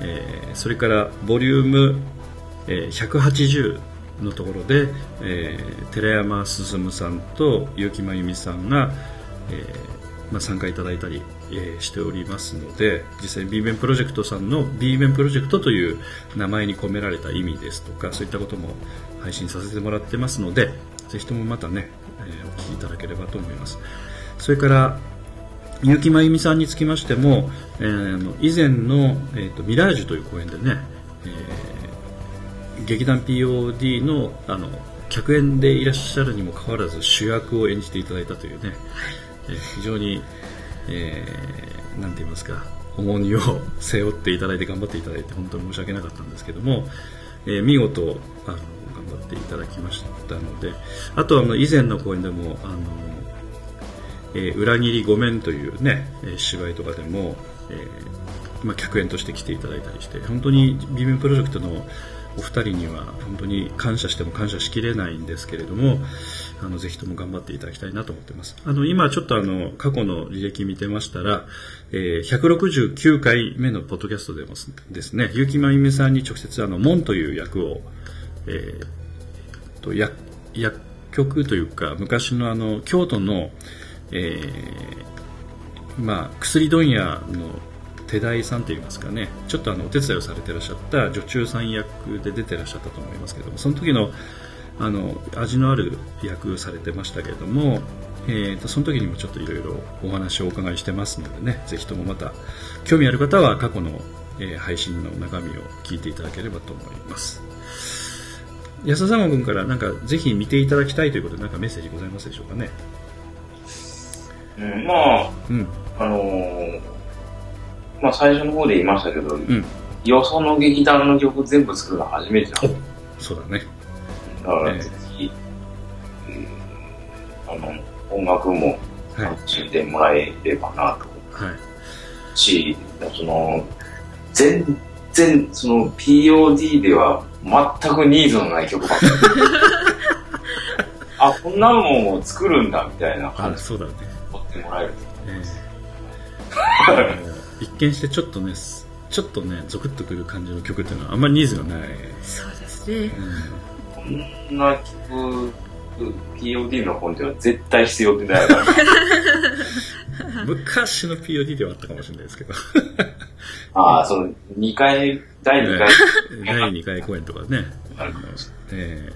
えー、それからボリューム、え、180のところで、えー、寺山進さんと結城真由美さんが、えーまあ、参加いただいたり、えー、しておりますので実際に B 面プロジェクトさんの B 面プロジェクトという名前に込められた意味ですとかそういったことも配信させてもらってますのでぜひともまたね、えー、お聞きいただければと思います。それから結城真由美さんにつきましても、えー、以前の、えーと、ミラージュという公演でね、えー、劇団 POD のあの客演でいらっしゃるにもかかわらず主役を演じていただいたというね、えー、非常に、えー、なんて言いますか重荷を背負っていただいて頑張っていただいて本当に申し訳なかったんですけども、えー、見事あの頑張っていただきましたのであとはあの以前の公演でもあのえー、裏切りごめんというね、え芝居とかでも、えー、まあ、客演として来ていただいたりして本当に B 面プロジェクトのお二人には本当に感謝しても感謝しきれないんですけれどもあのぜひとも頑張っていただきたいなと思ってます。あの今ちょっとあの過去の履歴見てましたら、えー、169回目のポッドキャストでもですね結城真由美さんに直接あの門という役を、えー、と薬薬局というか昔のあの京都のえー、まあ、薬問屋の手代さんといいますかねちょっとあのお手伝いをされてらっしゃった女中さん役で出てらっしゃったと思いますけどもその時のあの味のある役されてましたけれども、えーと、その時にもちょっといろいろお話をお伺いしてますのでねぜひともまた興味ある方は過去の、えー、配信の中身を聞いていただければと思います安田さん君からなんかぜひ見ていただきたいということで何かメッセージございますでしょうかね？うん、まあ、うん、あのー、まあ最初の方で言いましたけど、うん、よその劇団の曲全部作るの初めてなの。そうだね。だからぜひ、えー、あの、音楽も楽しんでもらえればなと。はい。し、その、全然、その POD では全くニーズのない曲ばっかり。あ、こんなのも作るんだみたいな感じ。そうだね。ってもらえると、えー、一見してちょっとねちょっとねゾクッとくる感じの曲っていうのはあんまりニーズがないそうですね、うん、な曲 POD の本では絶対必要ってない。昔の POD ではあったかもしれないですけど。ああその2回第2回、第2 回公演とかね。あるかもしれない、え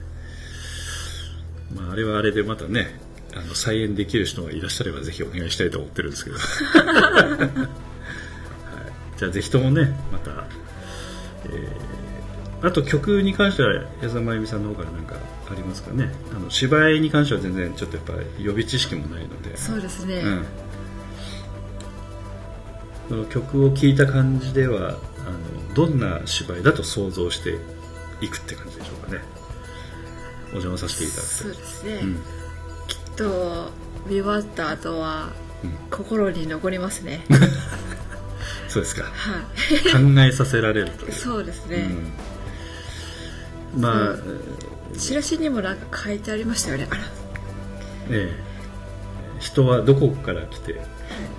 ーまあ、あれはあれでまたねあの再演できる人がいらっしゃればぜひお願いしたいと思ってるんですけど、はい、じゃあぜひともねまた、えあと曲に関しては矢沢真由美さんの方から何かありますかね？あの芝居に関しては全然ちょっとやっぱり予備知識もないので。そうですね、うん、曲を聴いた感じではあのどんな芝居だと想像していくって感じでしょうかね？お邪魔させていただくそうですね、うん、きっと見終わった後は、心に残りますね。そうですか、はい、考えさせられるという。そうですね、うん、まあ、チラシにもなんか書いてありましたよね。あら。ええ。人はどこから来て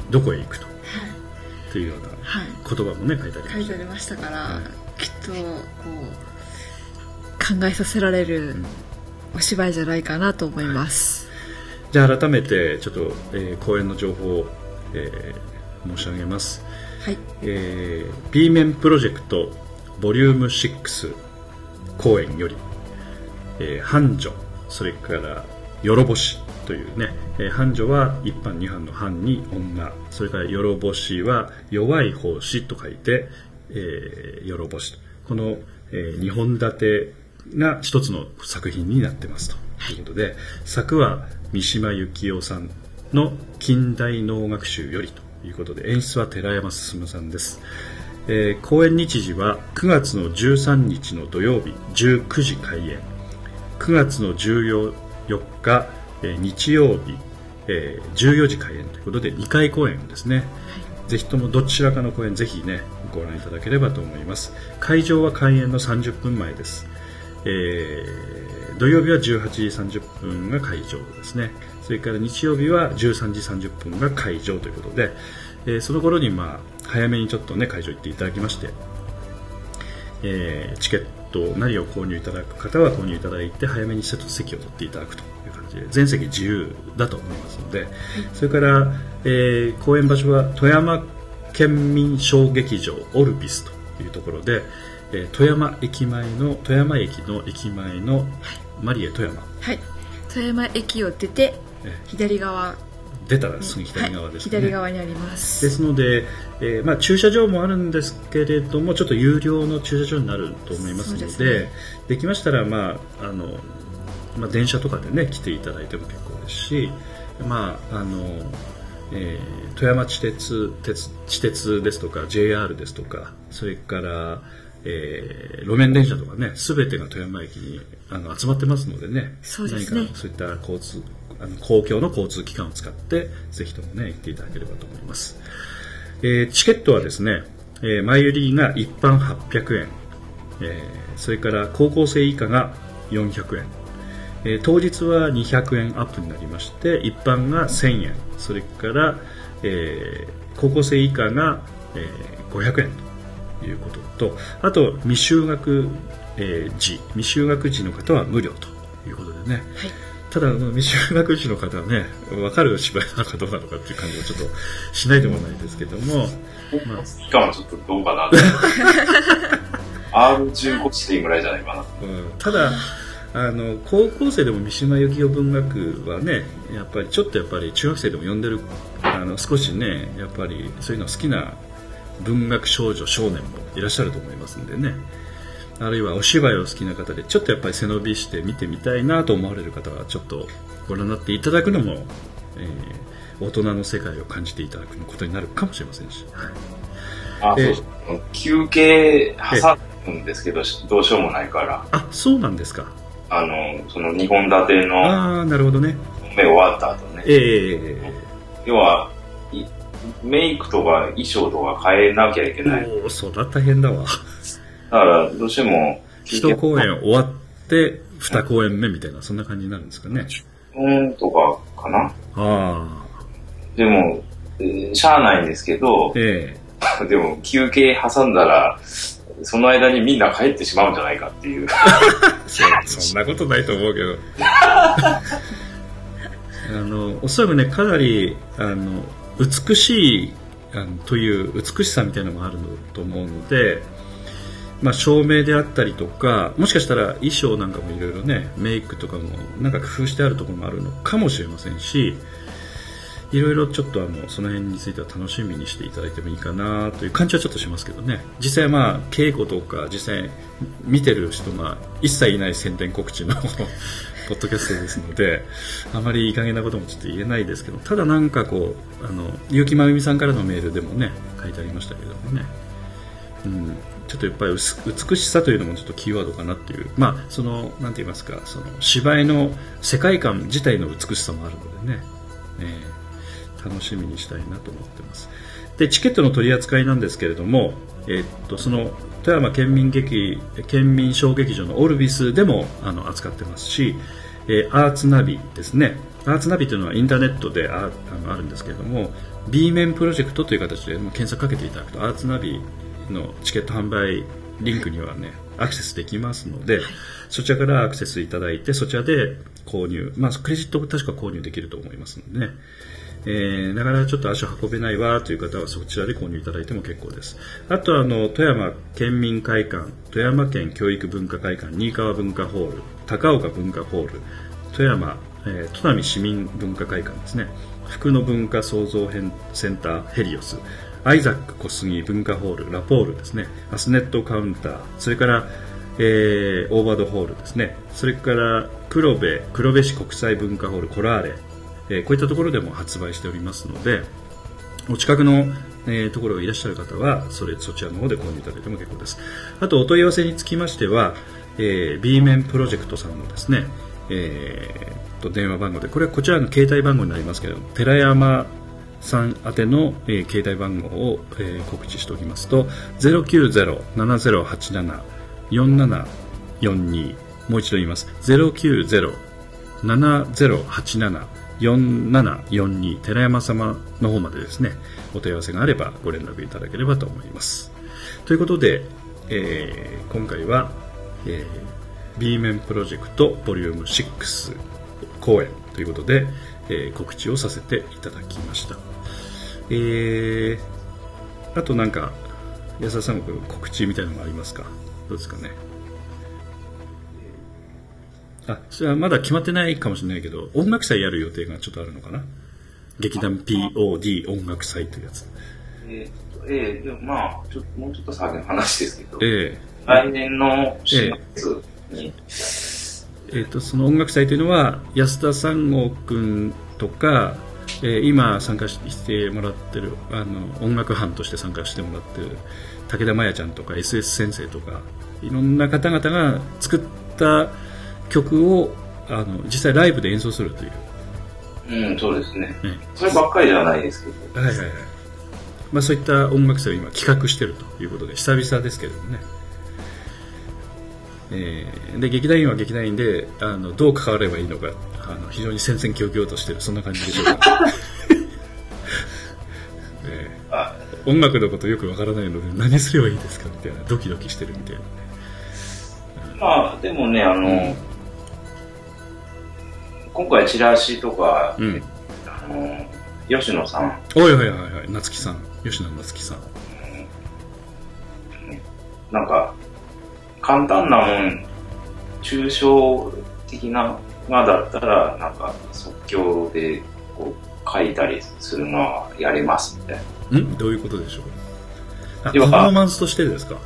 どこへ行くと、はい、っていうような言葉もね書いてありました書いてありましたから、はい、きっとこう考えさせられるお芝居じゃないかなと思います、はい、じゃあ改めてちょっと、えー、公演の情報を、えー、申し上げます。はい。えー、B 面プロジェクトボリューム6公演より、えー、繁盛それからよろぼしというね、えー、繁盛は一般二班の班に女。それからよろぼしは弱い奉仕と書いて、えー、よろぼし。この、えー、2本立てが一つの作品になってますということで作は三島由紀夫さんの近代能楽集よりということで演出は寺山進さんです、えー、公演日時は9月の13日の土曜日19時開演。9月の14日、えー、日曜日、えー、14時開演ということで2回公演ですね、はい、ぜひともどちらかの公演ぜひねご覧いただければと思います。会場は開演の30分前です、えー、土曜日は18時30分が会場ですね。それから日曜日は13時30分が会場ということで、えー、その頃にまあ早めにちょっとね会場行っていただきまして、えー、チケット何を購入いただく方は購入いただいて早めに席を取っていただくという感じで全席自由だと思いますので、それから、えー、公演場所は富山県民小劇場オルビスというところで、えー、富山駅前の富山駅の駅前のマリエ富山、はい、富山駅を出て左側出たらすぐ左側ですね、はい、左側にあります。ですので、えーまあ、駐車場もあるんですけれどもちょっと有料の駐車場になると思いますのでで、ね,、きましたら、まああのまあ、電車とかでね来ていただいても結構ですし、まああのえー、富山地鉄鉄地鉄ですとか JR ですとかそれからえー、路面電車とかね全てが富山駅にあの集まってますのでねそうですね。何かそういった交通あの公共の交通機関を使ってぜひともね行っていただければと思います、えー、チケットはですね、えー、前売りが一般800円、えー、それから高校生以下が400円、えー、当日は200円アップになりまして一般が1000円。それから、えー、高校生以下が、えー、500円ということとあと未就学、えー、時。未就学時の方は無料ということでね、はい。ただ未就学児の方はね分かる芝居なのかどうなのかっていう感じはちょっとしないでもないですけども、まあ、期間はちょっとどうかな R15 地点ぐらいじゃないかな、うん、ただあの高校生でも三島由紀夫文学はねやっぱりちょっとやっぱり中学生でも読んでるあの少しねやっぱりそういうの好きな文学少女少年もいらっしゃると思いますんでねあるいはお芝居を好きな方でちょっとやっぱり背伸びして見てみたいなと思われる方はちょっとご覧になっていただくのも、えー、大人の世界を感じていただくことになるかもしれませんし、はい、あ、えー、そう休憩挟むんですけど、どうしようもないから。あそうなんですか。あのその2本立てのああなるほどね。目終わった後ね。ええー、要はメイクとか衣装とか変えなきゃいけない。おおそりゃ大変だわだからどうしても一公演終わって二公演目みたいなそんな感じになるんですかね。うん。とかかな。ああ。でも、えー、しゃあないんですけど、ええ、でも休憩挟んだらその間にみんな帰ってしまうんじゃないかっていう。そんなことないと思うけど。あのおそらくねかなりあの美しいあのという美しさみたいなのもあると思うのでまあ、照明であったりとかもしかしたら衣装なんかもいろいろねメイクとかもなんか工夫してあるところもあるのかもしれませんしいろいろちょっとあのその辺については楽しみにしていただいてもいいかなという感じはちょっとしますけどね。実際まあ稽古とか実際見てる人が一切いない宣伝告知の ポッドキャストですのであまりいい加減なこともちょっと言えないですけどただなんかこうあの結城真由美さんからのメールでもね書いてありましたけどもね、うん、ちょっとやっぱり美しさというのもちょっとキーワードかなっていう。まあそのなんて言いますかその芝居の世界観自体の美しさもあるのでね、え。ー、楽しみにしたいなと思ってます。でチケットの取り扱いなんですけれども、えー、っとその富山県民劇県民小劇場のオルビスでもあの扱ってますし、えー、アーツナビですね。アーツナビというのはインターネットでああのあるんですけれども B 面プロジェクトという形で検索かけていただくとアーツナビのチケット販売リンクにはねアクセスできますのでそちらからアクセスいただいてそちらで購入、まあ、クレジット確か購入できると思いますのでね。えー、なかなかちょっと足を運べないわという方はそちらで購入いただいても結構です。あとあの、富山県民会館、富山県教育文化会館、新川文化ホール、高岡文化ホール、富山、えー、砺波市民文化会館ですね、福の文化創造編センターヘリオス、アイザック小杉文化ホール、ラポールですね、アスネットカウンター、それから、えー、オーバードホールですね、それから黒部、黒部市国際文化ホール、コラーレ、えこういったところでも発売しておりますのでお近くの、えところがいらっしゃる方はそれそちらの方で購入いただいても結構です。あとお問い合わせにつきましては、えー、B 面プロジェクトさんのですね、えー、と電話番号でこれはこちらの携帯番号になりますけど寺山さん宛ての、えー、携帯番号を、えー、告知しておきますと090-7087-4742もう一度言います。090-7087 4742寺山様の方までですね。お問い合わせがあればご連絡いただければと思います。ということで、えー、今回は、えー、B 面プロジェクトボリューム6公演ということで、えー、告知をさせていただきました。えー、あとなんか安田さん告知みたいなのがありますか？どうですかね？あ、それはまだ決まってないかもしれないけど、音楽祭やる予定がちょっとあるのかな？劇団 POD 音楽祭というやつ。えー、と、えー、でもまあ、ちょもうちょっと先の話ですけど、えー、来年の4月に、えー、えー、と、その音楽祭というのは、安田三郷君とか、えー、今参加してもらってるあの音楽班として参加してもらってる武田真弥ちゃんとか SS 先生とかいろんな方々が作った曲をあの実際ライブで演奏するという。うん、そうですね。ねそればっかりではないですけど。はいはいはい。まあそういった音楽祭を今企画してるということで、久々ですけれどもね。えー、で劇団員は劇団員であのどう関わればいいのかあの非常に戦々恐々としてるそんな感じでしょうか、えー、音楽のことよくわからないので何すればいいですかみたいなドキドキしてるみたいなね。まあでもねあの、うん。今回チラシとか、うん、あの吉野さん。おいはいはいはい夏木さん。吉野夏樹さん、うん、なんか簡単なもん抽象的なまだったらなんか即興でこう書いたりするのはやれますみたいな。ん？どういうことでしょう？パフォーマンスとしてですか？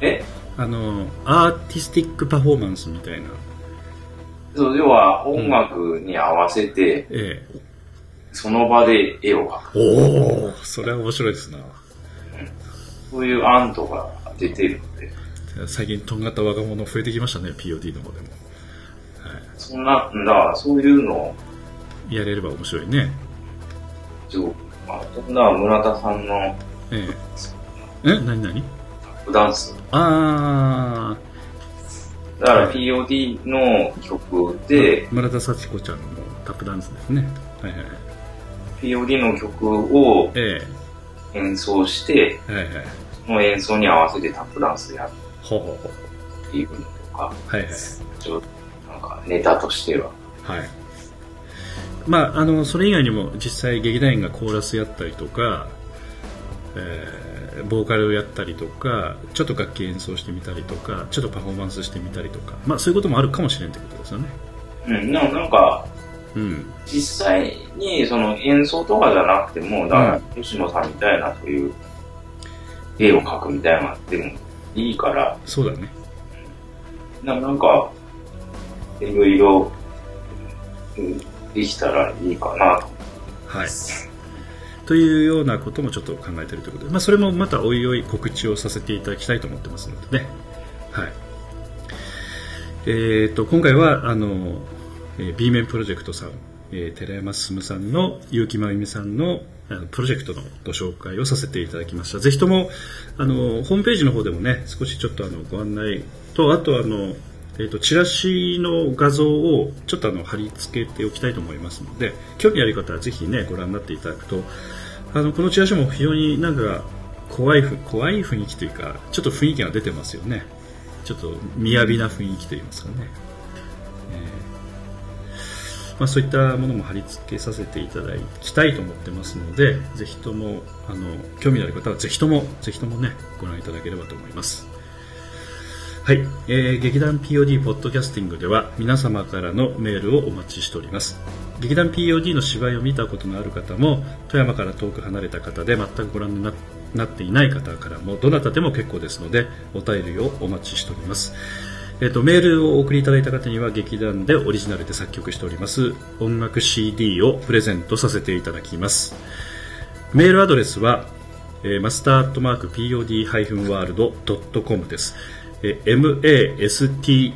え？あのアーティスティックパフォーマンスみたいなそう要は音楽に合わせて、うん、ええ、その場で絵を描く。おお、それは面白いですな、うん。そういう案とか出てるので。最近とんがった若者増えてきましたね、POD の方でも。はい、そんな、だからそういうのを。やれれば面白いね。そう。まあ、そんな村田さんの。ええ。え？何何？タップダンス。ああ。だから POD の曲で、村田幸子ちゃんのタップダンスですね。はいはい。POD の曲を演奏して、はいはい、その演奏に合わせてタップダンスやるっていうのとか、はいはい、なんかネタとしては。はい。まあ、あの、それ以外にも実際劇団員がコーラスやったりとか、えーボーカルをやったりとかちょっと楽器演奏してみたりとかちょっとパフォーマンスしてみたりとか、まあ、そういうこともあるかもしれんってことですよね。うん、なんかうん、実際にその演奏とかじゃなくても、だから吉野さんみたいなそういう絵を描くみたいなのってもいいから。そうだね。ななんか、いろいろ、できたらいいかなと。はい。というようなこともちょっと考えているということで、まあ、それもまたおいおい告知をさせていただきたいと思ってますのでね。はい。えっ、ー、と、今回は、あの、B 面プロジェクトさん、えー、寺山進さんの結城真由美さんのプロジェクトのご紹介をさせていただきました。ぜひとも、あの、ホームページの方でもね、少しちょっとあの、ご案内と、あとあの、えーと、チラシの画像をちょっとあの貼り付けておきたいと思いますので興味ある方はぜひねご覧になっていただくとあのこのチラシも非常になんか怖い怖い雰囲気というかちょっと雰囲気が出てますよね。ちょっと雅な雰囲気といいますかね、えー、まあ、そういったものも貼り付けさせていただきたいと思ってますのでぜひともあの興味のある方はぜひともぜひともねご覧いただければと思います。はい、えー、劇団 POD ポッドキャスティングでは皆様からのメールをお待ちしております。劇団 POD の芝居を見たことのある方も富山から遠く離れた方で全くご覧になっていない方からもどなたでも結構ですのでお便りをお待ちしております。えっと、メールをお送りいただいた方には劇団でオリジナルで作曲しております音楽 CD をプレゼントさせていただきます。メールアドレスは、えー、マスターアットマーク POD-world.com です。Master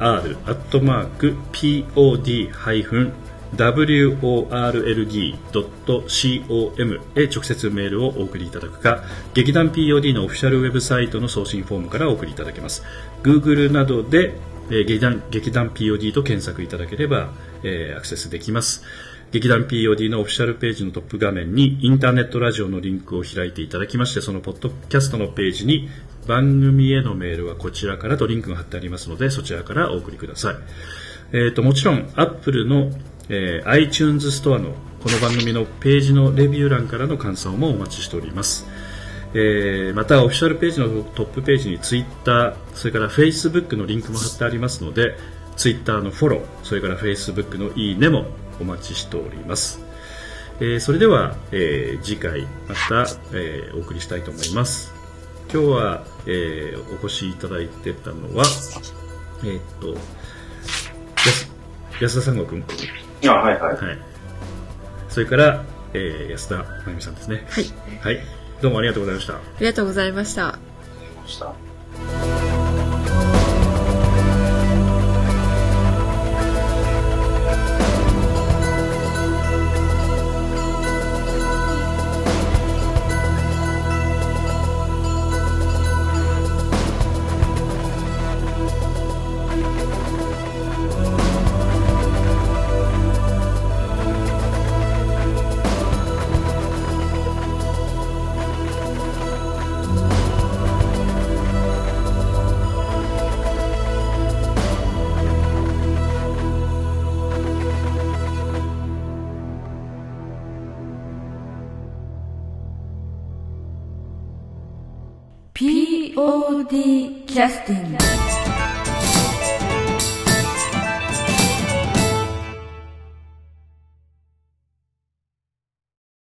アットマーク pod ハイフン world.com へ直接メールをお送りいただくか劇団 POD のオフィシャルウェブサイトの送信フォームからお送りいただけます。Google などで、えー、劇団劇団 POD と検索いただければ、えー、アクセスできます。劇団 POD のオフィシャルページのトップ画面にインターネットラジオのリンクを開いていただきましてそのポッドキャストのページに番組へのメールはこちらからとリンクが貼ってありますので、そちらからお送りください。え、ー、と、もちろん、Apple の、えー、iTunes ストアのこの番組のページのレビュー欄からの感想もお待ちしております。えー、また、オフィシャルページのトップページに Twitter、それから Facebook のリンクも貼ってありますので、Twitter のフォロー、それから Facebook のいいねもお待ちしております。えー、それでは、えー、次回また、えー、お送りしたいと思います。今日は、えー、お越しいただいてたのは、えー、っと、安田三郷君。あ、はいはい。はい。それから、えー、安田真由美さんですね。はい。はい。どうもありがとうございました。ありがとうございました。した。POD キャスティング